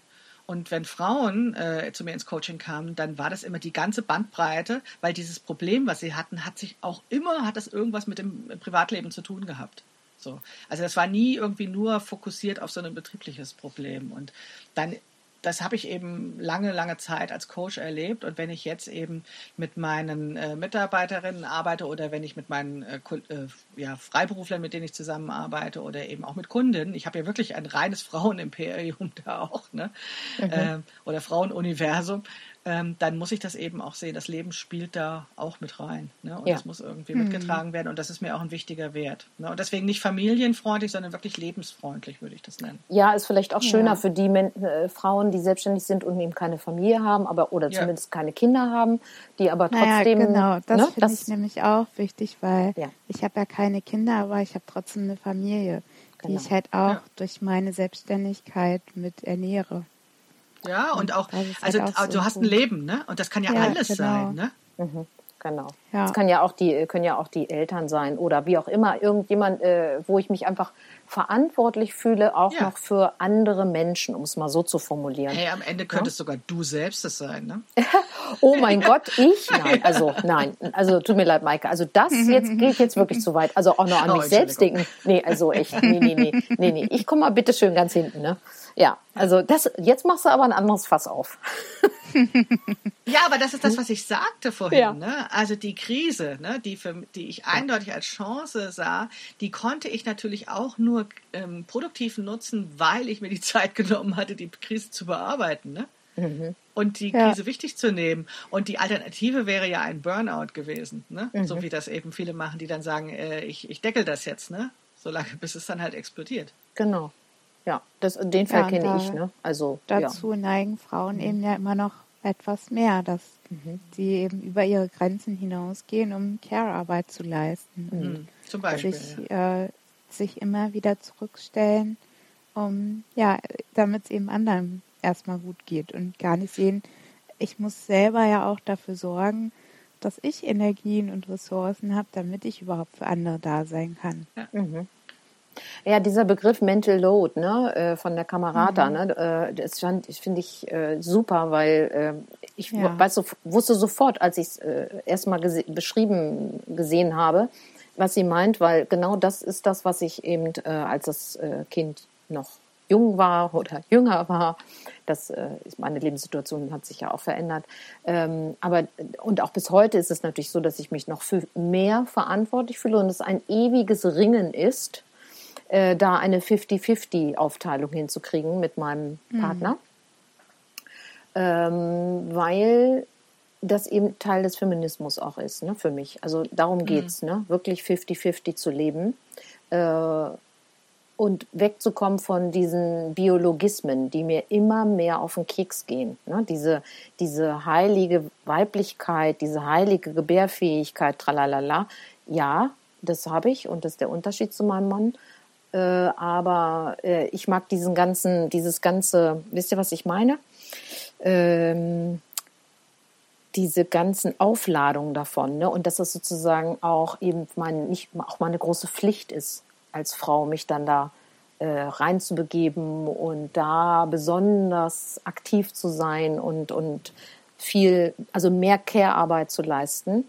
Und wenn Frauen äh, zu mir ins Coaching kamen, dann war das immer die ganze Bandbreite, weil dieses Problem, was sie hatten, hat sich auch immer, hat das irgendwas mit dem Privatleben zu tun gehabt. So. Also das war nie irgendwie nur fokussiert auf so ein betriebliches Problem. Und dann das habe ich eben lange, lange Zeit als Coach erlebt. Und wenn ich jetzt eben mit meinen äh, Mitarbeiterinnen arbeite oder wenn ich mit meinen äh, äh, ja, Freiberuflern, mit denen ich zusammenarbeite oder eben auch mit Kunden, ich habe ja wirklich ein reines Frauenimperium da auch, ne? Mhm. Äh, oder Frauenuniversum, ähm, dann muss ich das eben auch sehen. Das Leben spielt da auch mit rein. Ne? Und ja. das muss irgendwie mhm. mitgetragen werden. Und das ist mir auch ein wichtiger Wert. Ne? Und deswegen nicht familienfreundlich, sondern wirklich lebensfreundlich, würde ich das nennen. Ja, ist vielleicht auch schöner ja. für die Men äh, Frauen, die selbstständig sind und eben keine Familie haben, aber oder ja. zumindest keine Kinder haben, die aber trotzdem. Naja, genau, das ne? finde ich nämlich auch wichtig, weil ich habe ja keine Kinder, aber ich habe trotzdem eine Familie, genau. die ich halt auch durch meine Selbstständigkeit mit ernähre. Ja, und auch, also halt auch so du hast ein Leben, ne? Und das kann ja, ja alles genau. sein, ne? Mhm, genau. Ja. Das kann ja auch die, können ja auch die Eltern sein oder wie auch immer, irgendjemand, äh, wo ich mich einfach verantwortlich fühle, auch ja. noch für andere Menschen, um es mal so zu formulieren. Hey, am Ende könntest ja? sogar du selbst es sein, ne? oh mein Gott, ich? Nein, also nein, also tut mir leid, Maike. Also das jetzt geht jetzt wirklich zu weit. Also auch noch an oh, mich selbst denken. Nee, also echt, nee, nee, nee, nee, nee. Ich komme mal bitte schön ganz hinten, ne? Ja, also das, jetzt machst du aber ein anderes Fass auf. ja, aber das ist das, was ich sagte vorhin. Ja. Ne? Also die Krise, ne, die, für, die ich eindeutig als Chance sah, die konnte ich natürlich auch nur ähm, produktiv nutzen, weil ich mir die Zeit genommen hatte, die Krise zu bearbeiten. Ne? Mhm. Und die Krise ja. wichtig zu nehmen. Und die Alternative wäre ja ein Burnout gewesen. Ne? Mhm. So wie das eben viele machen, die dann sagen, äh, ich, ich deckel das jetzt, ne? solange bis es dann halt explodiert. Genau. Ja, das, den Fall ja, kenne ich. Ne? Also, dazu ja. neigen Frauen mhm. eben ja immer noch etwas mehr, dass mhm. sie eben über ihre Grenzen hinausgehen, um Care-Arbeit zu leisten. Mhm. Zum Beispiel. Sich, ja. äh, sich immer wieder zurückstellen, um ja, damit es eben anderen erstmal gut geht und gar nicht sehen, ich muss selber ja auch dafür sorgen, dass ich Energien und Ressourcen habe, damit ich überhaupt für andere da sein kann. Ja. Mhm. Ja, dieser Begriff Mental Load ne, äh, von der Kamerata, mhm. ne, äh, das finde ich äh, super, weil äh, ich ja. weiß, wusste sofort, als ich es erstmal gese beschrieben gesehen habe, was sie meint, weil genau das ist das, was ich eben, äh, als das äh, Kind noch jung war oder jünger war. Das äh, meine Lebenssituation hat sich ja auch verändert. Ähm, aber und auch bis heute ist es natürlich so, dass ich mich noch für mehr verantwortlich fühle und es ein ewiges Ringen ist äh, da eine 50-50-Aufteilung hinzukriegen mit meinem mhm. Partner. Ähm, weil das eben Teil des Feminismus auch ist, ne, für mich. Also darum geht's, mhm. ne, wirklich 50-50 zu leben äh, und wegzukommen von diesen Biologismen, die mir immer mehr auf den Keks gehen. Ne? Diese, diese heilige Weiblichkeit, diese heilige Gebärfähigkeit, tralalala. Ja, das habe ich und das ist der Unterschied zu meinem Mann. Äh, aber äh, ich mag diesen ganzen, dieses ganze, wisst ihr, was ich meine? Ähm, diese ganzen Aufladungen davon, ne? Und dass es sozusagen auch eben mein, nicht auch meine große Pflicht ist, als Frau mich dann da äh, reinzubegeben und da besonders aktiv zu sein und, und viel, also mehr Care-Arbeit zu leisten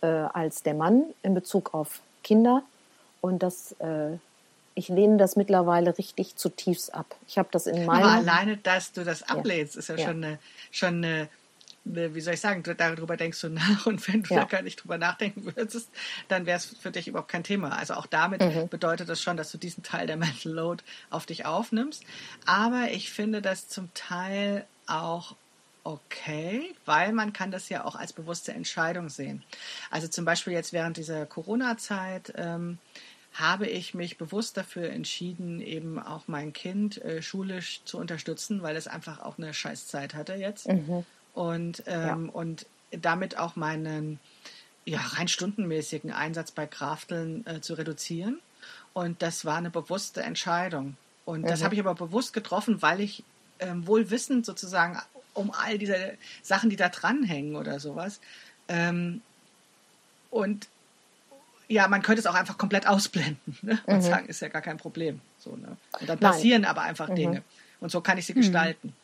äh, als der Mann in Bezug auf Kinder. Und das äh, ich lehne das mittlerweile richtig zutiefst ab. Ich habe das in meinem. Aber alleine, dass du das ablehnst, ja. ist ja, ja, schon eine, schon eine, wie soll ich sagen, darüber denkst du nach und wenn du ja. da gar nicht drüber nachdenken würdest, dann wäre es für dich überhaupt kein Thema. Also auch damit mhm. bedeutet das schon, dass du diesen Teil der Mental Load auf dich aufnimmst. Aber ich finde das zum Teil auch okay, weil man kann das ja auch als bewusste Entscheidung sehen. Also zum Beispiel jetzt während dieser Corona-Zeit ähm, habe ich mich bewusst dafür entschieden, eben auch mein Kind äh, schulisch zu unterstützen, weil es einfach auch eine Scheißzeit hatte jetzt. Mhm. Und, ähm, ja. und damit auch meinen ja, rein stundenmäßigen Einsatz bei Krafteln äh, zu reduzieren. Und das war eine bewusste Entscheidung. Und mhm. das habe ich aber bewusst getroffen, weil ich ähm, wohl wissend sozusagen um all diese Sachen, die da dranhängen oder sowas. Ähm, und ja, man könnte es auch einfach komplett ausblenden ne? und mhm. sagen, ist ja gar kein Problem. So, ne? Und dann passieren Nein. aber einfach mhm. Dinge. Und so kann ich sie mhm. gestalten.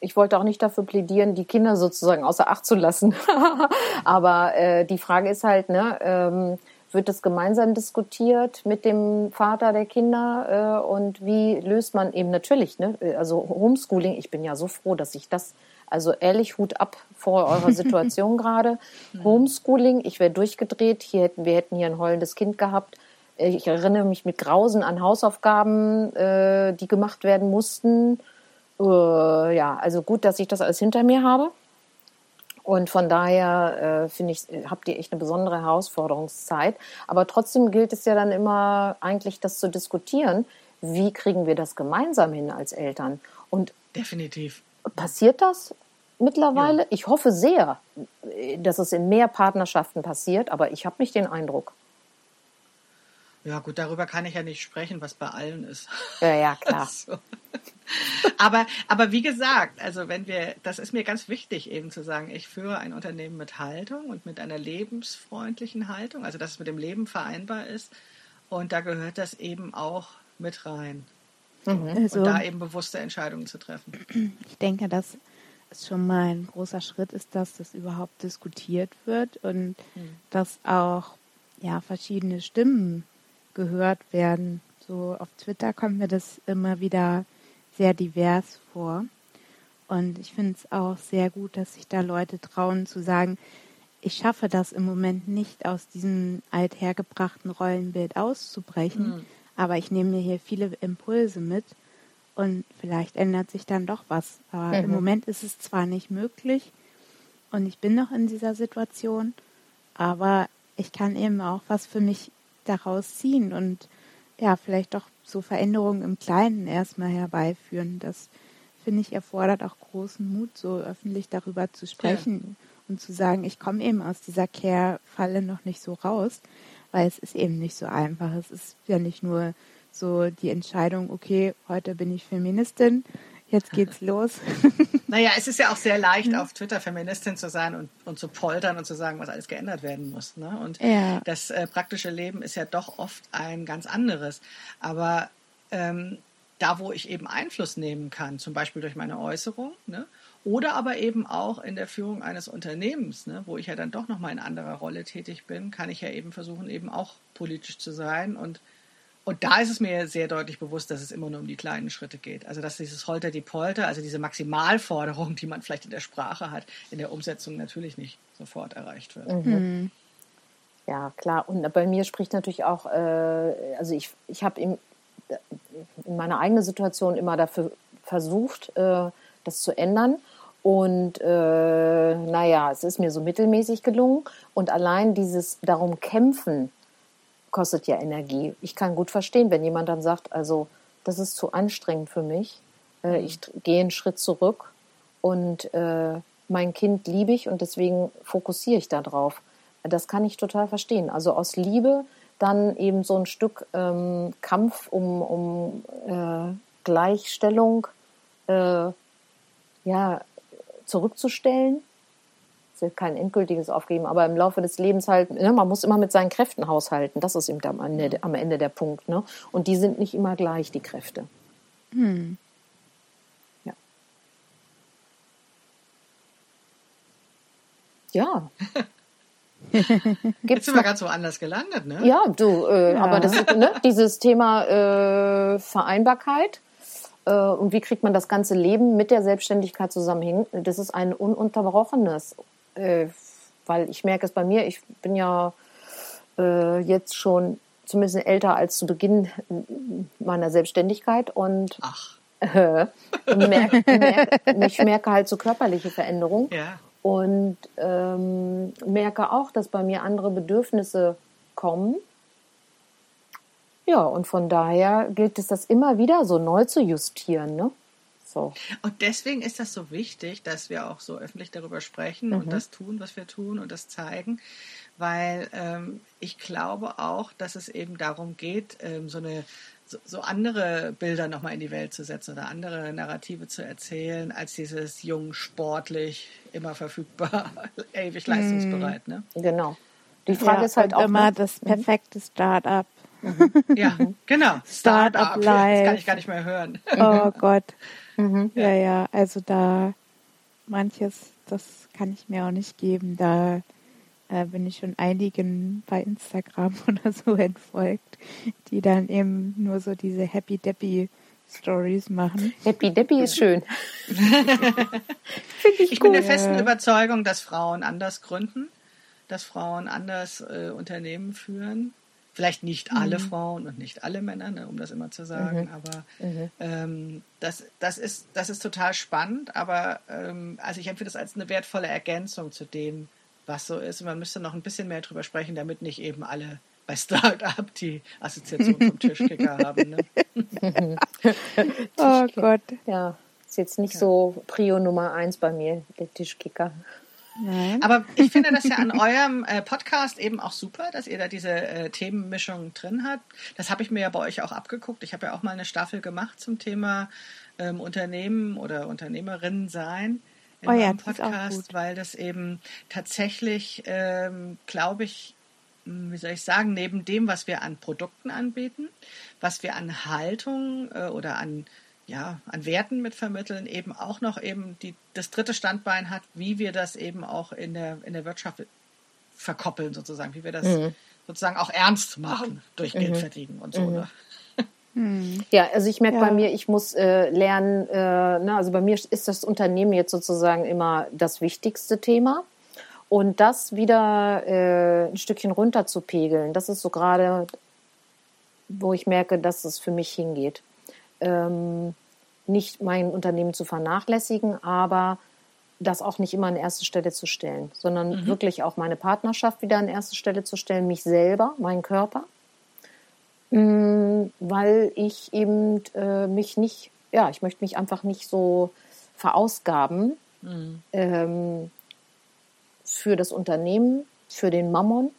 Ich wollte auch nicht dafür plädieren, die Kinder sozusagen außer Acht zu lassen. aber äh, die Frage ist halt, ne, ähm, wird das gemeinsam diskutiert mit dem Vater der Kinder äh, und wie löst man eben natürlich, ne? also Homeschooling, ich bin ja so froh, dass ich das, also ehrlich Hut ab vor eurer Situation gerade. Homeschooling, ich wäre durchgedreht, hier hätten, wir hätten hier ein heulendes Kind gehabt. Ich erinnere mich mit Grausen an Hausaufgaben, äh, die gemacht werden mussten. Äh, ja, also gut, dass ich das alles hinter mir habe. Und von daher äh, finde ich, habt ihr echt eine besondere Herausforderungszeit. Aber trotzdem gilt es ja dann immer eigentlich, das zu diskutieren. Wie kriegen wir das gemeinsam hin als Eltern? Und definitiv passiert das mittlerweile? Ja. Ich hoffe sehr, dass es in mehr Partnerschaften passiert, aber ich habe nicht den Eindruck. Ja, gut, darüber kann ich ja nicht sprechen, was bei allen ist. Ja, ja, klar. so. aber, aber wie gesagt, also wenn wir, das ist mir ganz wichtig eben zu sagen, ich führe ein Unternehmen mit Haltung und mit einer lebensfreundlichen Haltung, also dass es mit dem Leben vereinbar ist. Und da gehört das eben auch mit rein. Mhm. Also, und da eben bewusste Entscheidungen zu treffen. Ich denke, dass es schon mal ein großer Schritt ist, dass das überhaupt diskutiert wird und mhm. dass auch ja, verschiedene Stimmen gehört werden. So auf Twitter kommt mir das immer wieder sehr divers vor. Und ich finde es auch sehr gut, dass sich da Leute trauen zu sagen, ich schaffe das im Moment nicht aus diesem althergebrachten Rollenbild auszubrechen, mhm. aber ich nehme mir hier viele Impulse mit und vielleicht ändert sich dann doch was. Aber mhm. im Moment ist es zwar nicht möglich und ich bin noch in dieser Situation, aber ich kann eben auch was für mich daraus ziehen und ja, vielleicht doch so Veränderungen im Kleinen erstmal herbeiführen. Das finde ich erfordert auch großen Mut, so öffentlich darüber zu sprechen ja. und zu sagen, ich komme eben aus dieser Care-Falle noch nicht so raus, weil es ist eben nicht so einfach. Es ist ja nicht nur so die Entscheidung, okay, heute bin ich Feministin, jetzt geht's los. Naja, es ist ja auch sehr leicht, auf Twitter Feministin zu sein und, und zu poltern und zu sagen, was alles geändert werden muss. Ne? Und ja. das äh, praktische Leben ist ja doch oft ein ganz anderes. Aber ähm, da, wo ich eben Einfluss nehmen kann, zum Beispiel durch meine Äußerung, ne? oder aber eben auch in der Führung eines Unternehmens, ne? wo ich ja dann doch nochmal in anderer Rolle tätig bin, kann ich ja eben versuchen, eben auch politisch zu sein und und da ist es mir sehr deutlich bewusst, dass es immer nur um die kleinen Schritte geht. Also dass dieses Holter die Polter, also diese Maximalforderung, die man vielleicht in der Sprache hat, in der Umsetzung natürlich nicht sofort erreicht wird. Mhm. Ja, klar. Und bei mir spricht natürlich auch, äh, also ich, ich habe in, in meiner eigenen Situation immer dafür versucht, äh, das zu ändern. Und äh, naja, es ist mir so mittelmäßig gelungen. Und allein dieses darum kämpfen, kostet ja Energie. Ich kann gut verstehen, wenn jemand dann sagt, also das ist zu anstrengend für mich. Äh, mhm. ich gehe einen Schritt zurück und äh, mein Kind liebe ich und deswegen fokussiere ich darauf. Das kann ich total verstehen. Also aus Liebe dann eben so ein Stück ähm, Kampf um, um äh, Gleichstellung äh, ja, zurückzustellen kein endgültiges Aufgeben, aber im Laufe des Lebens halt, ne, man muss immer mit seinen Kräften haushalten. Das ist eben am Ende, am Ende der Punkt. Ne? Und die sind nicht immer gleich, die Kräfte. Hm. Ja. Ja. Jetzt sind wir ganz woanders gelandet, ne? Ja, du, äh, ja. aber das ist, ne, dieses Thema äh, Vereinbarkeit äh, und wie kriegt man das ganze Leben mit der Selbstständigkeit zusammen hin, das ist ein ununterbrochenes äh, weil ich merke es bei mir, ich bin ja äh, jetzt schon zumindest älter als zu Beginn meiner Selbstständigkeit und äh, merke, merke, ich merke halt so körperliche Veränderungen ja. und ähm, merke auch, dass bei mir andere Bedürfnisse kommen. Ja, und von daher gilt es, das immer wieder so neu zu justieren. Ne? So. Und deswegen ist das so wichtig, dass wir auch so öffentlich darüber sprechen mhm. und das tun, was wir tun und das zeigen, weil ähm, ich glaube auch, dass es eben darum geht, ähm, so eine so, so andere Bilder nochmal in die Welt zu setzen oder andere Narrative zu erzählen, als dieses jung, sportlich, immer verfügbar, ewig leistungsbereit. Ne? Genau. Die Frage ja, ist halt auch immer ne? das mhm. perfekte Start-up. Mhm. Ja, genau. Start-up Live. Das kann ich gar nicht mehr hören. Oh Gott. Mhm. Ja. ja, ja, also da manches, das kann ich mir auch nicht geben. Da äh, bin ich schon einigen bei Instagram oder so entfolgt, die dann eben nur so diese Happy Deppy Stories machen. Happy Deppy ist schön. ich, ich bin der festen Überzeugung, dass Frauen anders gründen, dass Frauen anders äh, Unternehmen führen. Vielleicht nicht alle mhm. Frauen und nicht alle Männer, ne, um das immer zu sagen, mhm. aber mhm. Ähm, das, das, ist, das ist total spannend. Aber ähm, also ich empfinde das als eine wertvolle Ergänzung zu dem, was so ist. Und man müsste noch ein bisschen mehr drüber sprechen, damit nicht eben alle bei Startup die Assoziation vom Tischkicker haben. Ne? oh Gott. Ja, ist jetzt nicht ja. so Prio Nummer eins bei mir, der Tischkicker. Nein. Aber ich finde das ja an eurem äh, Podcast eben auch super, dass ihr da diese äh, Themenmischung drin habt. Das habe ich mir ja bei euch auch abgeguckt. Ich habe ja auch mal eine Staffel gemacht zum Thema ähm, Unternehmen oder Unternehmerinnen sein in oh ja, Podcast, weil das eben tatsächlich, ähm, glaube ich, hm, wie soll ich sagen, neben dem, was wir an Produkten anbieten, was wir an Haltung äh, oder an ja, an Werten mitvermitteln, eben auch noch eben die, das dritte Standbein hat, wie wir das eben auch in der, in der Wirtschaft verkoppeln, sozusagen, wie wir das mhm. sozusagen auch ernst machen durch mhm. Geld verdienen und so. Mhm. Ne? Mhm. Ja, also ich merke ja. bei mir, ich muss äh, lernen, äh, ne, also bei mir ist das Unternehmen jetzt sozusagen immer das wichtigste Thema. Und das wieder äh, ein Stückchen runter zu pegeln, das ist so gerade, wo ich merke, dass es für mich hingeht ähm, nicht mein Unternehmen zu vernachlässigen, aber das auch nicht immer an erste Stelle zu stellen, sondern mhm. wirklich auch meine Partnerschaft wieder an erste Stelle zu stellen, mich selber, meinen Körper, mhm, weil ich eben äh, mich nicht, ja, ich möchte mich einfach nicht so verausgaben mhm. ähm, für das Unternehmen, für den Mammon,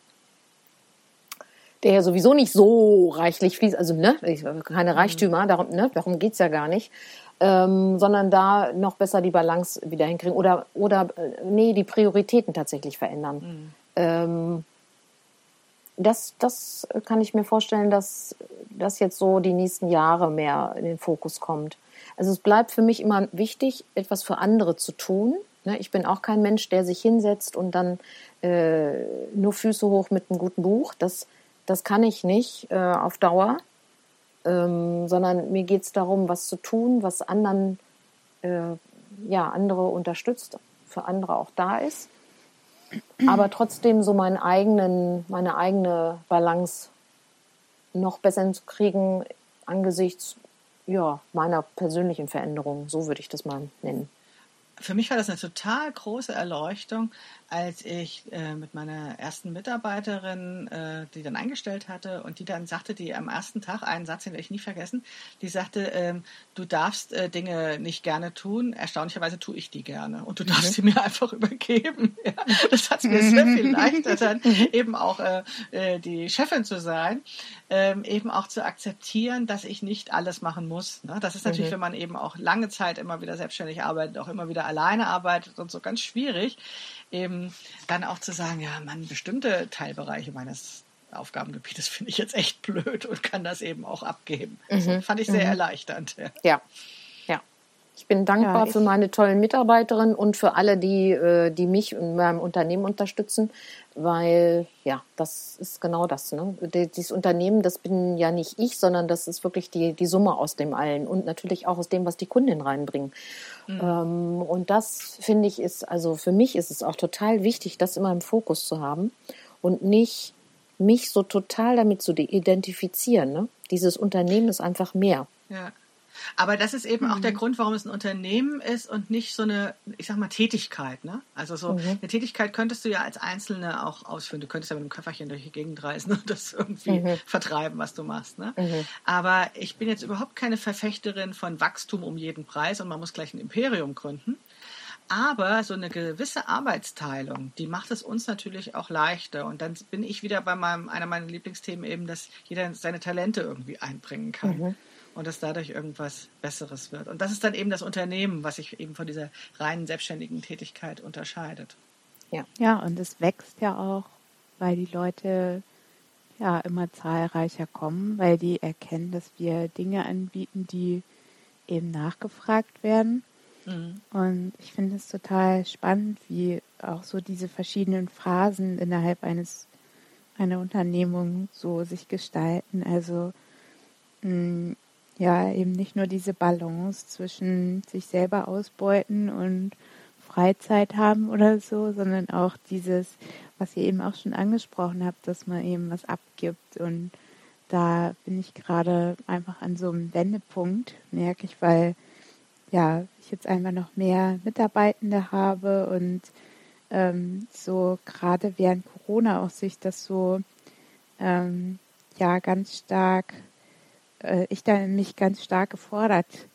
der ja sowieso nicht so reichlich fließt, also ne, keine Reichtümer, darum, ne, darum geht's ja gar nicht, ähm, sondern da noch besser die Balance wieder hinkriegen oder, oder äh, nee, die Prioritäten tatsächlich verändern. Mhm. Ähm, das, das kann ich mir vorstellen, dass das jetzt so die nächsten Jahre mehr in den Fokus kommt. Also es bleibt für mich immer wichtig, etwas für andere zu tun. Ne, ich bin auch kein Mensch, der sich hinsetzt und dann äh, nur Füße hoch mit einem guten Buch. Das, das kann ich nicht äh, auf Dauer, ähm, sondern mir geht es darum, was zu tun, was anderen, äh, ja, andere unterstützt, für andere auch da ist, aber trotzdem so meinen eigenen, meine eigene Balance noch besser hinzukriegen angesichts ja, meiner persönlichen Veränderung, so würde ich das mal nennen. Für mich war das eine total große Erleuchtung, als ich äh, mit meiner ersten Mitarbeiterin, äh, die dann eingestellt hatte und die dann sagte, die am ersten Tag, einen Satz, den werde ich nie vergessen, die sagte, ähm, du darfst äh, Dinge nicht gerne tun, erstaunlicherweise tue ich die gerne und du darfst mhm. sie mir einfach übergeben. Ja, das hat es mir sehr viel leichter dann mhm. eben auch äh, äh, die Chefin zu sein, ähm, eben auch zu akzeptieren, dass ich nicht alles machen muss. Ne? Das ist natürlich, mhm. wenn man eben auch lange Zeit immer wieder selbstständig arbeitet, auch immer wieder alleine arbeitet und so ganz schwierig eben dann auch zu sagen, ja, man, bestimmte Teilbereiche meines Aufgabengebietes finde ich jetzt echt blöd und kann das eben auch abgeben. Mhm. Also, fand ich sehr mhm. erleichternd. Ja. ja. Ich bin dankbar ja, ich für meine tollen Mitarbeiterinnen und für alle, die, äh, die mich in meinem Unternehmen unterstützen, weil ja, das ist genau das. Ne? Dieses Unternehmen, das bin ja nicht ich, sondern das ist wirklich die, die Summe aus dem allen und natürlich auch aus dem, was die Kunden reinbringen. Mhm. Und das finde ich ist, also für mich ist es auch total wichtig, das immer im Fokus zu haben und nicht mich so total damit zu identifizieren. Ne? Dieses Unternehmen ist einfach mehr. Ja. Aber das ist eben mhm. auch der mhm. Grund, warum es ein Unternehmen ist und nicht so eine, ich sag mal, Tätigkeit. Ne? Also so mhm. eine Tätigkeit könntest du ja als Einzelne auch ausführen. Du könntest ja mit einem Köfferchen durch die Gegend reisen und das irgendwie mhm. vertreiben, was du machst. Ne? Mhm. Aber ich bin jetzt überhaupt keine Verfechterin von Wachstum um jeden Preis und man muss gleich ein Imperium gründen. Aber so eine gewisse Arbeitsteilung, die macht es uns natürlich auch leichter. Und dann bin ich wieder bei meinem, einer meiner Lieblingsthemen eben, dass jeder seine Talente irgendwie einbringen kann. Mhm und dass dadurch irgendwas Besseres wird. Und das ist dann eben das Unternehmen, was sich eben von dieser reinen selbstständigen Tätigkeit unterscheidet. Ja, ja und es wächst ja auch, weil die Leute ja immer zahlreicher kommen, weil die erkennen, dass wir Dinge anbieten, die eben nachgefragt werden. Mhm. Und ich finde es total spannend, wie auch so diese verschiedenen Phasen innerhalb eines einer Unternehmung so sich gestalten. Also mh, mm, ja, eben nicht nur diese Balance zwischen sich selber ausbeuten und Freizeit haben oder so, sondern auch dieses, was ihr eben auch schon angesprochen habt, dass man eben was abgibt. Und da bin ich gerade einfach an so einem Wendepunkt, merke ich, weil ja, ich jetzt einfach noch mehr Mitarbeitende habe und ähm, so gerade während Corona auch sich das so ähm, ja ganz stark, äh, ich da mich ganz stark gefordert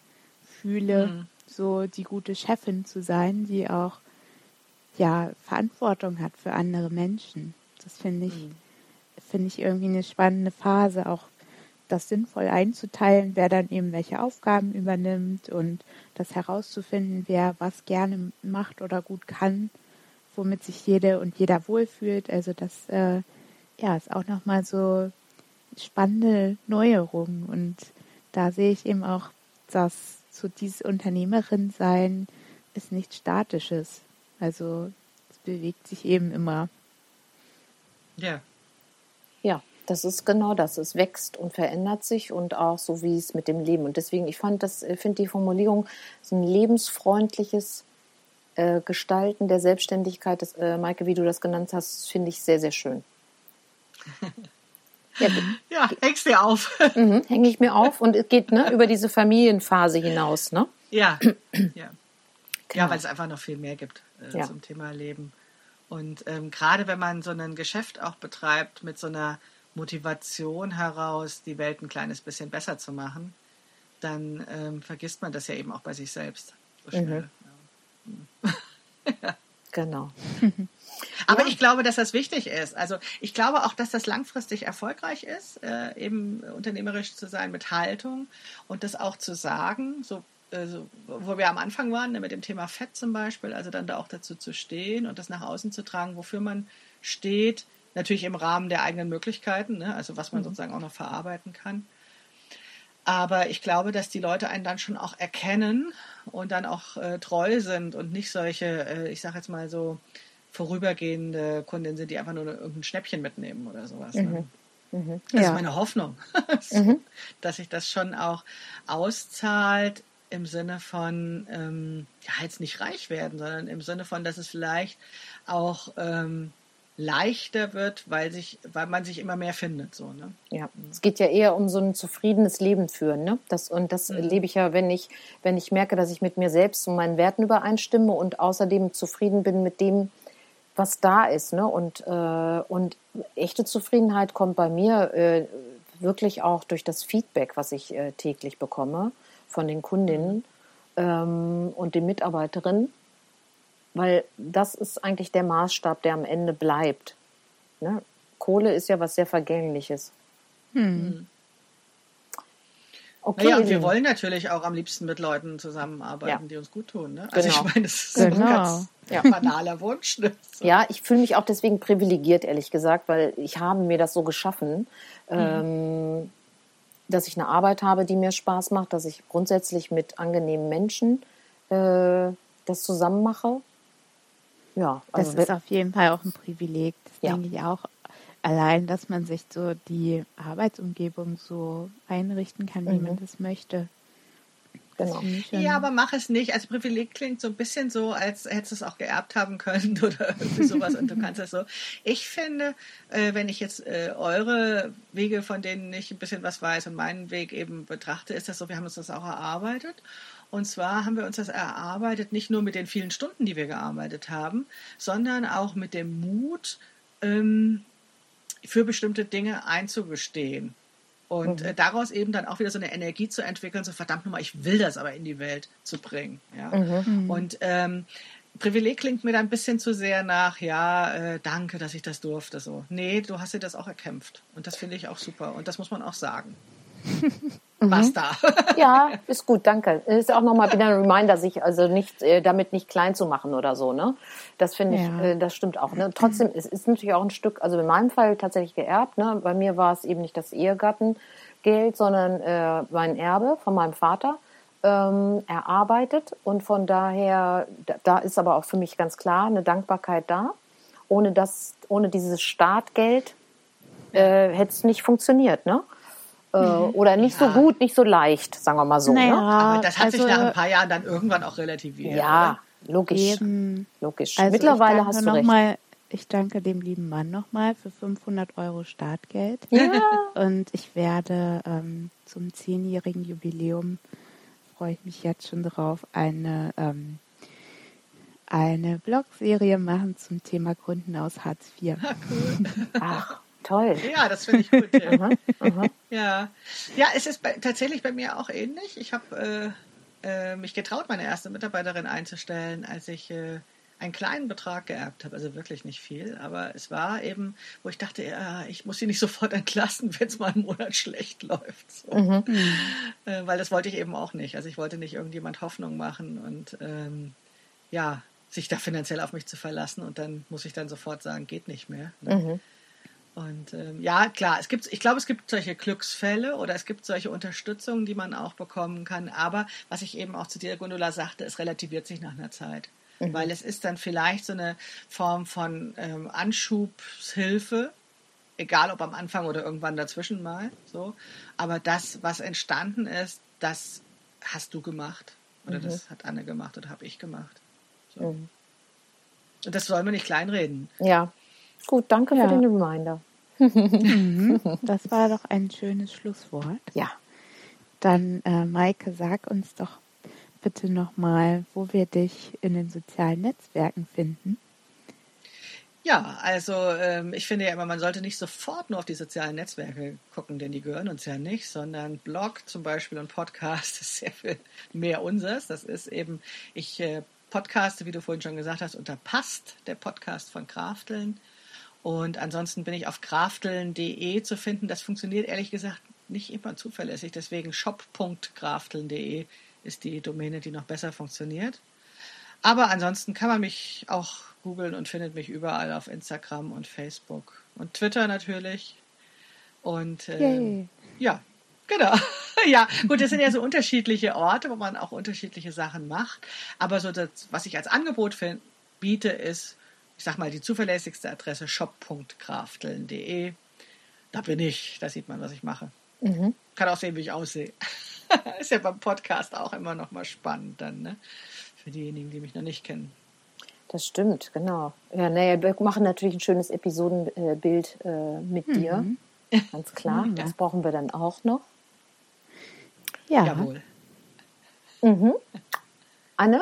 fühle, mhm. so die gute Chefin zu sein, die auch ja Verantwortung hat für andere Menschen. Das finde ich, mhm. finde ich irgendwie eine spannende Phase, auch das sinnvoll einzuteilen, wer dann eben welche Aufgaben übernimmt und das herauszufinden, wer was gerne macht oder gut kann, womit sich jede und jeder wohlfühlt. Also das äh, ja, ist auch nochmal so spannende Neuerung und da sehe ich eben auch, dass so dieses Unternehmerin sein ist nichts Statisches. Also es bewegt sich eben immer. Ja. Ja, das ist genau das. Es wächst und verändert sich und auch so wie es mit dem Leben. Und deswegen, ich fand das, finde die Formulierung so ein lebensfreundliches äh, Gestalten der Selbstständigkeit, das, äh, Maike, wie du das genannt hast, finde ich sehr, sehr schön. Ja, ja hängst dir auf. Mhm, Hänge ich mir auf und es geht ne, über diese Familienphase hinaus, ne? Ja, ja. Genau. ja weil es einfach noch viel mehr gibt äh, ja. zum Thema Leben. Und ähm, gerade wenn man so ein Geschäft auch betreibt mit so einer Motivation heraus, die Welt ein kleines bisschen besser zu machen, dann ähm, vergisst man das ja eben auch bei sich selbst so schnell. Mhm. Ja. Genau. Aber ja. ich glaube, dass das wichtig ist. Also ich glaube auch, dass das langfristig erfolgreich ist, äh, eben unternehmerisch zu sein mit Haltung und das auch zu sagen, so also, wo wir am Anfang waren, ne, mit dem Thema Fett zum Beispiel, also dann da auch dazu zu stehen und das nach außen zu tragen, wofür man steht, natürlich im Rahmen der eigenen Möglichkeiten, ne, also was man mhm. sozusagen auch noch verarbeiten kann. Aber ich glaube, dass die Leute einen dann schon auch erkennen und dann auch äh, treu sind und nicht solche, äh, ich sage jetzt mal so, vorübergehende Kundinnen sind, die einfach nur irgendein Schnäppchen mitnehmen oder sowas. Ne? Mhm. Mhm. Das ja. ist meine Hoffnung, mhm. dass sich das schon auch auszahlt im Sinne von, ähm, ja, jetzt nicht reich werden, sondern im Sinne von, dass es vielleicht auch ähm, leichter wird, weil sich, weil man sich immer mehr findet. So, ne? Ja, es geht ja eher um so ein zufriedenes Leben führen. Ne? Das, und das mhm. lebe ich ja, wenn ich, wenn ich merke, dass ich mit mir selbst und meinen Werten übereinstimme und außerdem zufrieden bin mit dem, was da ist. Ne? Und, äh, und echte Zufriedenheit kommt bei mir äh, wirklich auch durch das Feedback, was ich äh, täglich bekomme von den Kundinnen ähm, und den Mitarbeiterinnen, weil das ist eigentlich der Maßstab, der am Ende bleibt. Ne? Kohle ist ja was sehr Vergängliches. Hm. Okay. Naja, und wir wollen natürlich auch am liebsten mit Leuten zusammenarbeiten, ja. die uns gut tun. Ne? Also genau. ich meine, das ist genau. ein ganz ja. banaler Wunsch. Ne? So. Ja, ich fühle mich auch deswegen privilegiert, ehrlich gesagt, weil ich habe mir das so geschaffen, mhm. ähm, dass ich eine Arbeit habe, die mir Spaß macht, dass ich grundsätzlich mit angenehmen Menschen äh, das zusammen mache. Ja, also das ist auf jeden Fall auch ein Privileg. Das ja. denke ich auch allein, dass man sich so die Arbeitsumgebung so einrichten kann, wie mhm. man das möchte. Genau. Ja, aber mach es nicht. Also Privileg klingt so ein bisschen so, als hättest du es auch geerbt haben können oder irgendwie sowas und du kannst es so. Ich finde, äh, wenn ich jetzt äh, eure Wege, von denen ich ein bisschen was weiß und meinen Weg eben betrachte, ist das so, wir haben uns das auch erarbeitet. Und zwar haben wir uns das erarbeitet, nicht nur mit den vielen Stunden, die wir gearbeitet haben, sondern auch mit dem Mut, ähm, für bestimmte Dinge einzugestehen. Und mhm. äh, daraus eben dann auch wieder so eine Energie zu entwickeln, so verdammt nochmal, ich will das aber in die Welt zu bringen. Ja? Mhm. mhm. Und ähm, Privileg klingt mir da ein bisschen zu sehr nach, ja, äh, danke, dass ich das durfte. So. Nee, du hast dir das auch erkämpft. Und das finde ich auch super. Und das muss man auch sagen. Mhm. Basta. ja, ist gut, danke. Ist auch nochmal wieder ein Reminder, sich also nicht äh, damit nicht klein zu machen oder so, ne? Das finde ich, ja. äh, das stimmt auch. Ne? Trotzdem, es ist natürlich auch ein Stück, also in meinem Fall tatsächlich geerbt, ne? Bei mir war es eben nicht das Ehegattengeld, sondern äh, mein Erbe von meinem Vater. ähm, erarbeitet und von daher, da, da ist aber auch für mich ganz klar eine Dankbarkeit da. Ohne das, ohne dieses Startgeld äh, hätte es nicht funktioniert, ne? Äh, oder nicht Ja. so gut, nicht so leicht, sagen wir mal so. Naja, Ne? Aber das hat sich also- nach ein paar Jahren dann irgendwann auch relativiert. Ja, logisch. Eben. Logisch. Also Mittlerweile ich danke hast du noch recht. Mal, ich danke dem lieben Mann nochmal für 500 Euro Startgeld. Ja. Und ich werde ähm, zum zehnjährigen Jubiläum, freue ich mich jetzt schon drauf, eine, ähm, eine Blogserie machen zum Thema Gründen aus Hartz IV. Ach, toll. Ja, das finde ich gut. ja. Aha, aha. Ja, ja, es ist bei, tatsächlich bei mir auch ähnlich. Ich habe äh, äh, mich getraut, meine erste Mitarbeiterin einzustellen, als ich äh, einen kleinen Betrag geerbt habe, also wirklich nicht viel. Aber es war eben, wo ich dachte, ja, ich muss sie nicht sofort entlassen, wenn es mal einen Monat schlecht läuft. So. Äh, weil das wollte ich eben auch nicht. Also ich wollte nicht irgendjemand Hoffnung machen und ähm, ja, sich da finanziell auf mich zu verlassen und dann muss ich dann sofort sagen, geht nicht mehr. Ne? Mhm. Und ähm, ja, klar, es gibt, ich glaube, es gibt solche Glücksfälle oder es gibt solche Unterstützungen, die man auch bekommen kann. Aber was ich eben auch zu dir, Gundula, sagte, es relativiert sich nach einer Zeit. Weil es ist dann vielleicht so eine Form von ähm, Anschubshilfe, egal ob am Anfang oder irgendwann dazwischen mal. So. Aber das, was entstanden ist, das hast du gemacht. Oder das hat Anne gemacht oder habe ich gemacht. So. Mhm. Und das soll man nicht kleinreden. Ja. Gut, danke Ja. für den Reminder. Das war doch ein schönes Schlusswort. Ja. Dann, äh, Maike, sag uns doch bitte nochmal, wo wir dich in den sozialen Netzwerken finden. Ja, also ähm, ich finde ja immer, man sollte nicht sofort nur auf die sozialen Netzwerke gucken, denn die gehören uns ja nicht, sondern Blog zum Beispiel und Podcast ist sehr viel mehr unseres. Das ist eben, ich äh, podcaste, wie du vorhin schon gesagt hast, unter Past, der Podcast von Krafteln. Und ansonsten bin ich auf krafteln.de zu finden. Das funktioniert ehrlich gesagt nicht immer zuverlässig. Deswegen shop.krafteln.de ist die Domäne, die noch besser funktioniert. Aber ansonsten kann man mich auch googeln und findet mich überall auf Instagram und Facebook und Twitter natürlich. Und ähm, ja, genau. ja, gut, das sind ja so unterschiedliche Orte, wo man auch unterschiedliche Sachen macht. Aber so das, was ich als Angebot find, biete, ist, ich sag mal, die zuverlässigste Adresse shop.krafteln.de. Da bin ich, da sieht man, was ich mache. Kann auch sehen, wie ich aussehe. ist ja beim Podcast auch immer noch mal spannend dann, ne? Für diejenigen, die mich noch nicht kennen. Das stimmt, genau. Ja, naja, wir machen natürlich ein schönes Episodenbild äh, mit dir. Ganz klar. Mhm. Das brauchen wir dann auch noch. Ja, Jawohl. Anne,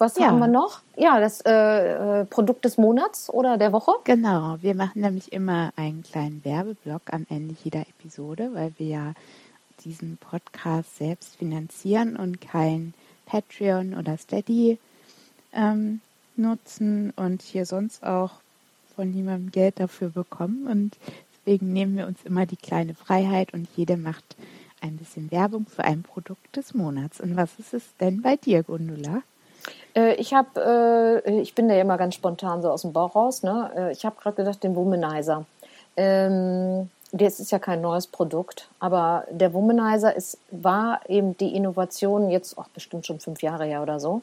was Ja. haben wir noch? Ja, das äh, äh, Produkt des Monats oder der Woche. genau. Wir machen nämlich immer einen kleinen Werbeblock am Ende jeder Episode, weil wir ja diesen Podcast selbst finanzieren und kein Patreon oder Steady ähm, nutzen und hier sonst auch von niemandem Geld dafür bekommen. Und deswegen nehmen wir uns immer die kleine Freiheit und jede macht ein bisschen Werbung für ein Produkt des Monats. Und was ist es denn bei dir, Gundula? Äh, ich habe, äh, ich bin da ja immer ganz spontan so aus dem Bauch raus. Ne? Äh, ich habe gerade gedacht, den Womanizer. Ähm, das ist ja kein neues Produkt, aber der Womanizer ist, war eben die Innovation jetzt auch bestimmt schon fünf Jahre her oder so.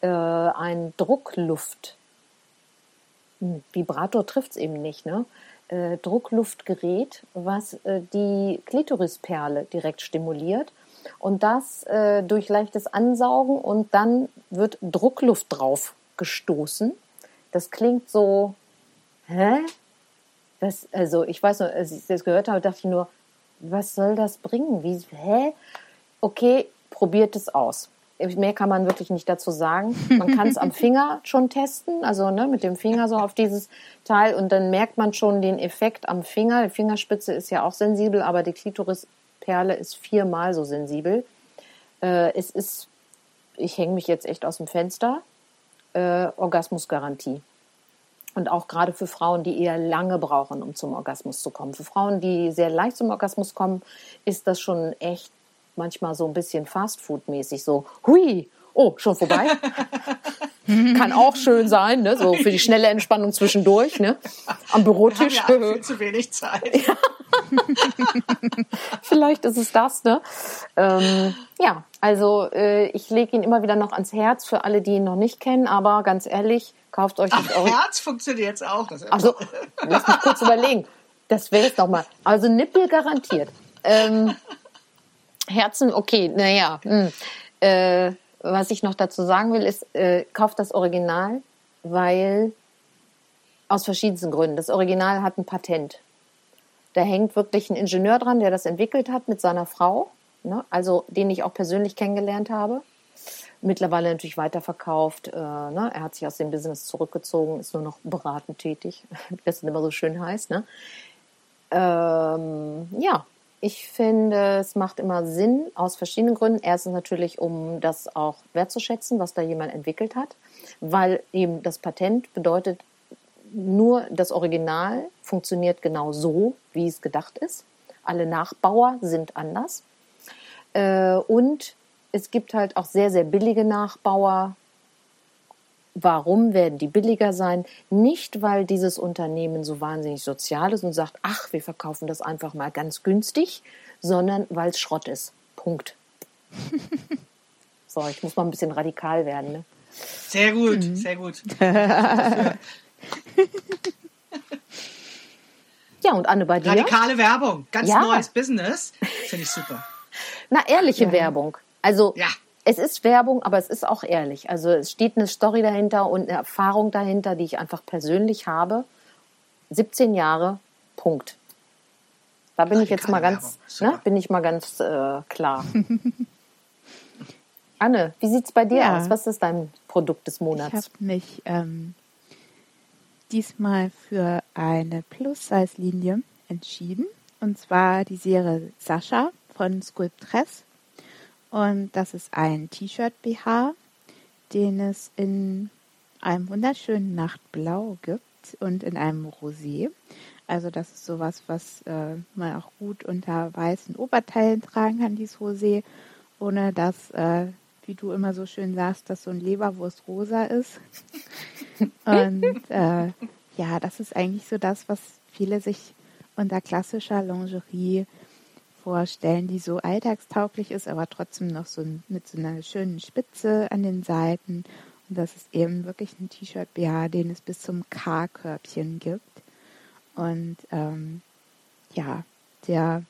Äh, ein Druckluft. Hm, Vibrator trifft es eben nicht, ne? Äh, Druckluftgerät, was äh, die Klitorisperle direkt stimuliert und das äh, durch leichtes Ansaugen und dann wird Druckluft drauf gestoßen. Das klingt so, hä? Das, also ich weiß nur, als ich das gehört habe, dachte ich nur, was soll das bringen? Wie, hä? Okay, probiert es aus. Mehr kann man wirklich nicht dazu sagen. Man kann es am Finger schon testen, also ne, mit dem Finger so auf dieses Teil und dann merkt man schon den Effekt am Finger. Die Fingerspitze ist ja auch sensibel, aber die Klitorisperle ist viermal so sensibel. Äh, es ist, ich hänge mich jetzt echt aus dem Fenster, äh, Orgasmusgarantie. Und auch gerade für Frauen, die eher lange brauchen, um zum Orgasmus zu kommen. Für Frauen, die sehr leicht zum Orgasmus kommen, ist das schon echt manchmal so ein bisschen Fastfood-mäßig. So, hui, oh, schon vorbei. Kann auch schön sein, ne? so für die schnelle Entspannung zwischendurch, ne? am Wir haben Bürotisch. ja viel zu wenig Zeit. Vielleicht ist es das, ne? Ähm, ja, also äh, ich lege ihn immer wieder noch ans Herz für alle, die ihn noch nicht kennen, aber ganz ehrlich, kauft euch Ach, das Ori- Herz funktioniert jetzt auch. Also, lass mich kurz überlegen. Das wäre jetzt nochmal. Also Nippel garantiert. Ähm, Herzen, okay, naja. hm. Äh, was ich noch dazu sagen will, ist, äh, kauft das Original, weil aus verschiedensten Gründen. Das Original hat ein Patent. Da hängt wirklich ein Ingenieur dran, der das entwickelt hat mit seiner Frau, ne? also den ich auch persönlich kennengelernt habe. Mittlerweile natürlich weiterverkauft. Äh, ne? Er hat sich aus dem Business zurückgezogen, ist nur noch beratend tätig, wie das immer so schön heißt. Ne? Ähm, ja, ich finde, es macht immer Sinn aus verschiedenen Gründen. Erstens natürlich, um das auch wertzuschätzen, was da jemand entwickelt hat, weil eben das Patent bedeutet, nur das Original funktioniert genau so, wie es gedacht ist. Alle Nachbauer sind anders. Äh, und es gibt halt auch sehr, sehr billige Nachbauer. Warum werden die billiger sein? Nicht, weil dieses Unternehmen so wahnsinnig sozial ist und sagt, ach, wir verkaufen das einfach mal ganz günstig, sondern weil es Schrott ist. Punkt. so, ich muss mal ein bisschen radikal werden. Ne? Sehr gut, Mhm. sehr gut. Ja, und Anne, bei dir? Radikale Werbung, ganz Ja. neues Business. Finde ich super. Na, ehrliche Werbung. Also Ja. Es ist Werbung, aber es ist auch ehrlich. Also es steht eine Story dahinter und eine Erfahrung dahinter, die ich einfach persönlich habe. 17 Jahre, Punkt. Da bin ich jetzt mal Radikale ganz, ne, bin ich mal ganz äh, klar. Anne, wie sieht's bei dir Ja. aus? Was ist dein Produkt des Ich habe Monats? mich ähm, diesmal für eine Plus-Size-Linie entschieden. Und zwar die Serie Sascha von Sculptress. Und das ist ein T-Shirt-BH, den es in einem wunderschönen Nachtblau gibt und in einem Rosé. Also das ist sowas, was äh, man auch gut unter weißen Oberteilen tragen kann, dieses Rosé, ohne dass, äh, wie du immer so schön sagst, dass so ein Leberwurst rosa ist. Und äh, ja, das ist eigentlich so das, was viele sich unter klassischer Lingerie vorstellen, die so alltagstauglich ist, aber trotzdem noch so mit so einer schönen Spitze an den Seiten. Und das ist eben wirklich ein T-Shirt-BH, den es bis zum K-Körbchen gibt. Und ähm, ja, der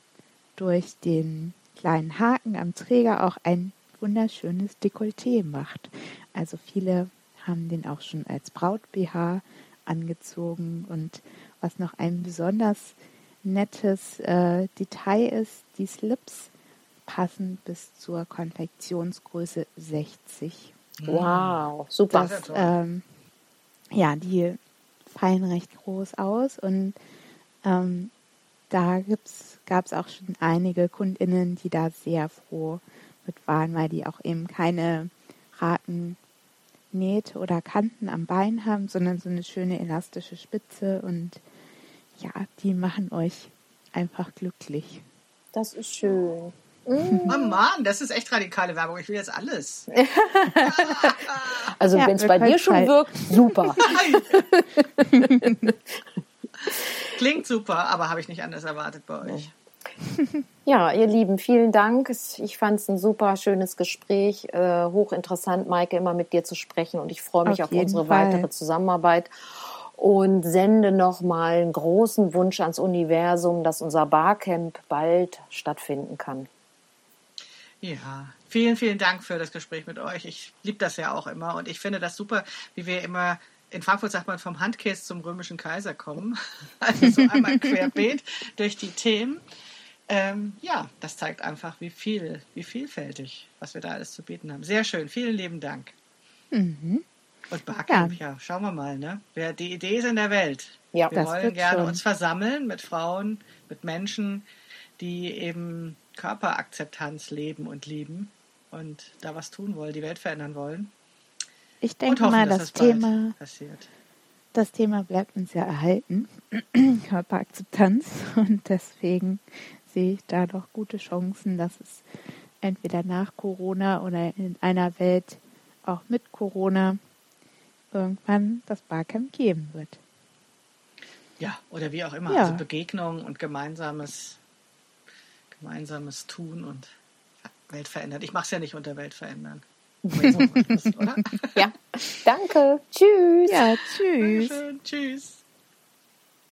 durch den kleinen Haken am Träger auch ein wunderschönes Dekolleté macht. Also viele haben den auch schon als Braut-BH angezogen. Und was noch ein besonders nettes äh, Detail ist, die Slips passen bis zur Konfektionsgröße 60. Wow, super. Das. Ähm, ja, die fallen recht groß aus und ähm, da gab es auch schon einige KundInnen, die da sehr froh mit waren, weil die auch eben keine Raten Nähte oder Kanten am Bein haben, sondern so eine schöne elastische Spitze und ja, die machen euch einfach glücklich. Das ist schön. Oh Mann, das ist echt radikale Werbung. Ich will jetzt alles. Also Ja, wenn es bei dir schon halt. wirkt, super. Klingt super, aber habe ich nicht anders erwartet bei euch. Ja, ihr Lieben, vielen Dank. Ich fand es ein super schönes Gespräch. Äh, hochinteressant, Maike, immer mit dir zu sprechen. Und ich freue mich Auf auf, unsere Fall. weitere Zusammenarbeit. Und sende nochmal einen großen Wunsch ans Universum, dass unser Barcamp bald stattfinden kann. Ja, vielen, vielen Dank für das Gespräch mit euch. Ich liebe das ja auch immer und ich finde das super, wie wir immer in Frankfurt sagt man vom Handkäse zum römischen Kaiser kommen. Also so einmal querbeet durch die Themen. Ähm, ja, das zeigt einfach, wie viel, wie vielfältig, was wir da alles zu bieten haben. Sehr schön, vielen lieben Dank. Mhm. Und Barcamp, ja. schauen wir mal, ne? Wer die Idee ist in der Welt. Ja, wir wollen gerne schon. uns versammeln mit Frauen, mit Menschen, die eben Körperakzeptanz leben und lieben und da was tun wollen, die Welt verändern wollen. Ich denke hoffen, mal, das das Thema passiert. Das Thema bleibt uns ja erhalten, Körperakzeptanz. Und deswegen sehe ich da doch gute Chancen, dass es entweder nach Corona oder in einer Welt auch mit Corona irgendwann das Barcamp geben wird. Ja, oder wie auch immer. Ja. Also Begegnung und gemeinsames, gemeinsames Tun und Welt verändern. Ich mache es ja nicht unter Welt verändern. Oder? Ja, danke. Tschüss. Ja, tschüss. Dankeschön. Tschüss.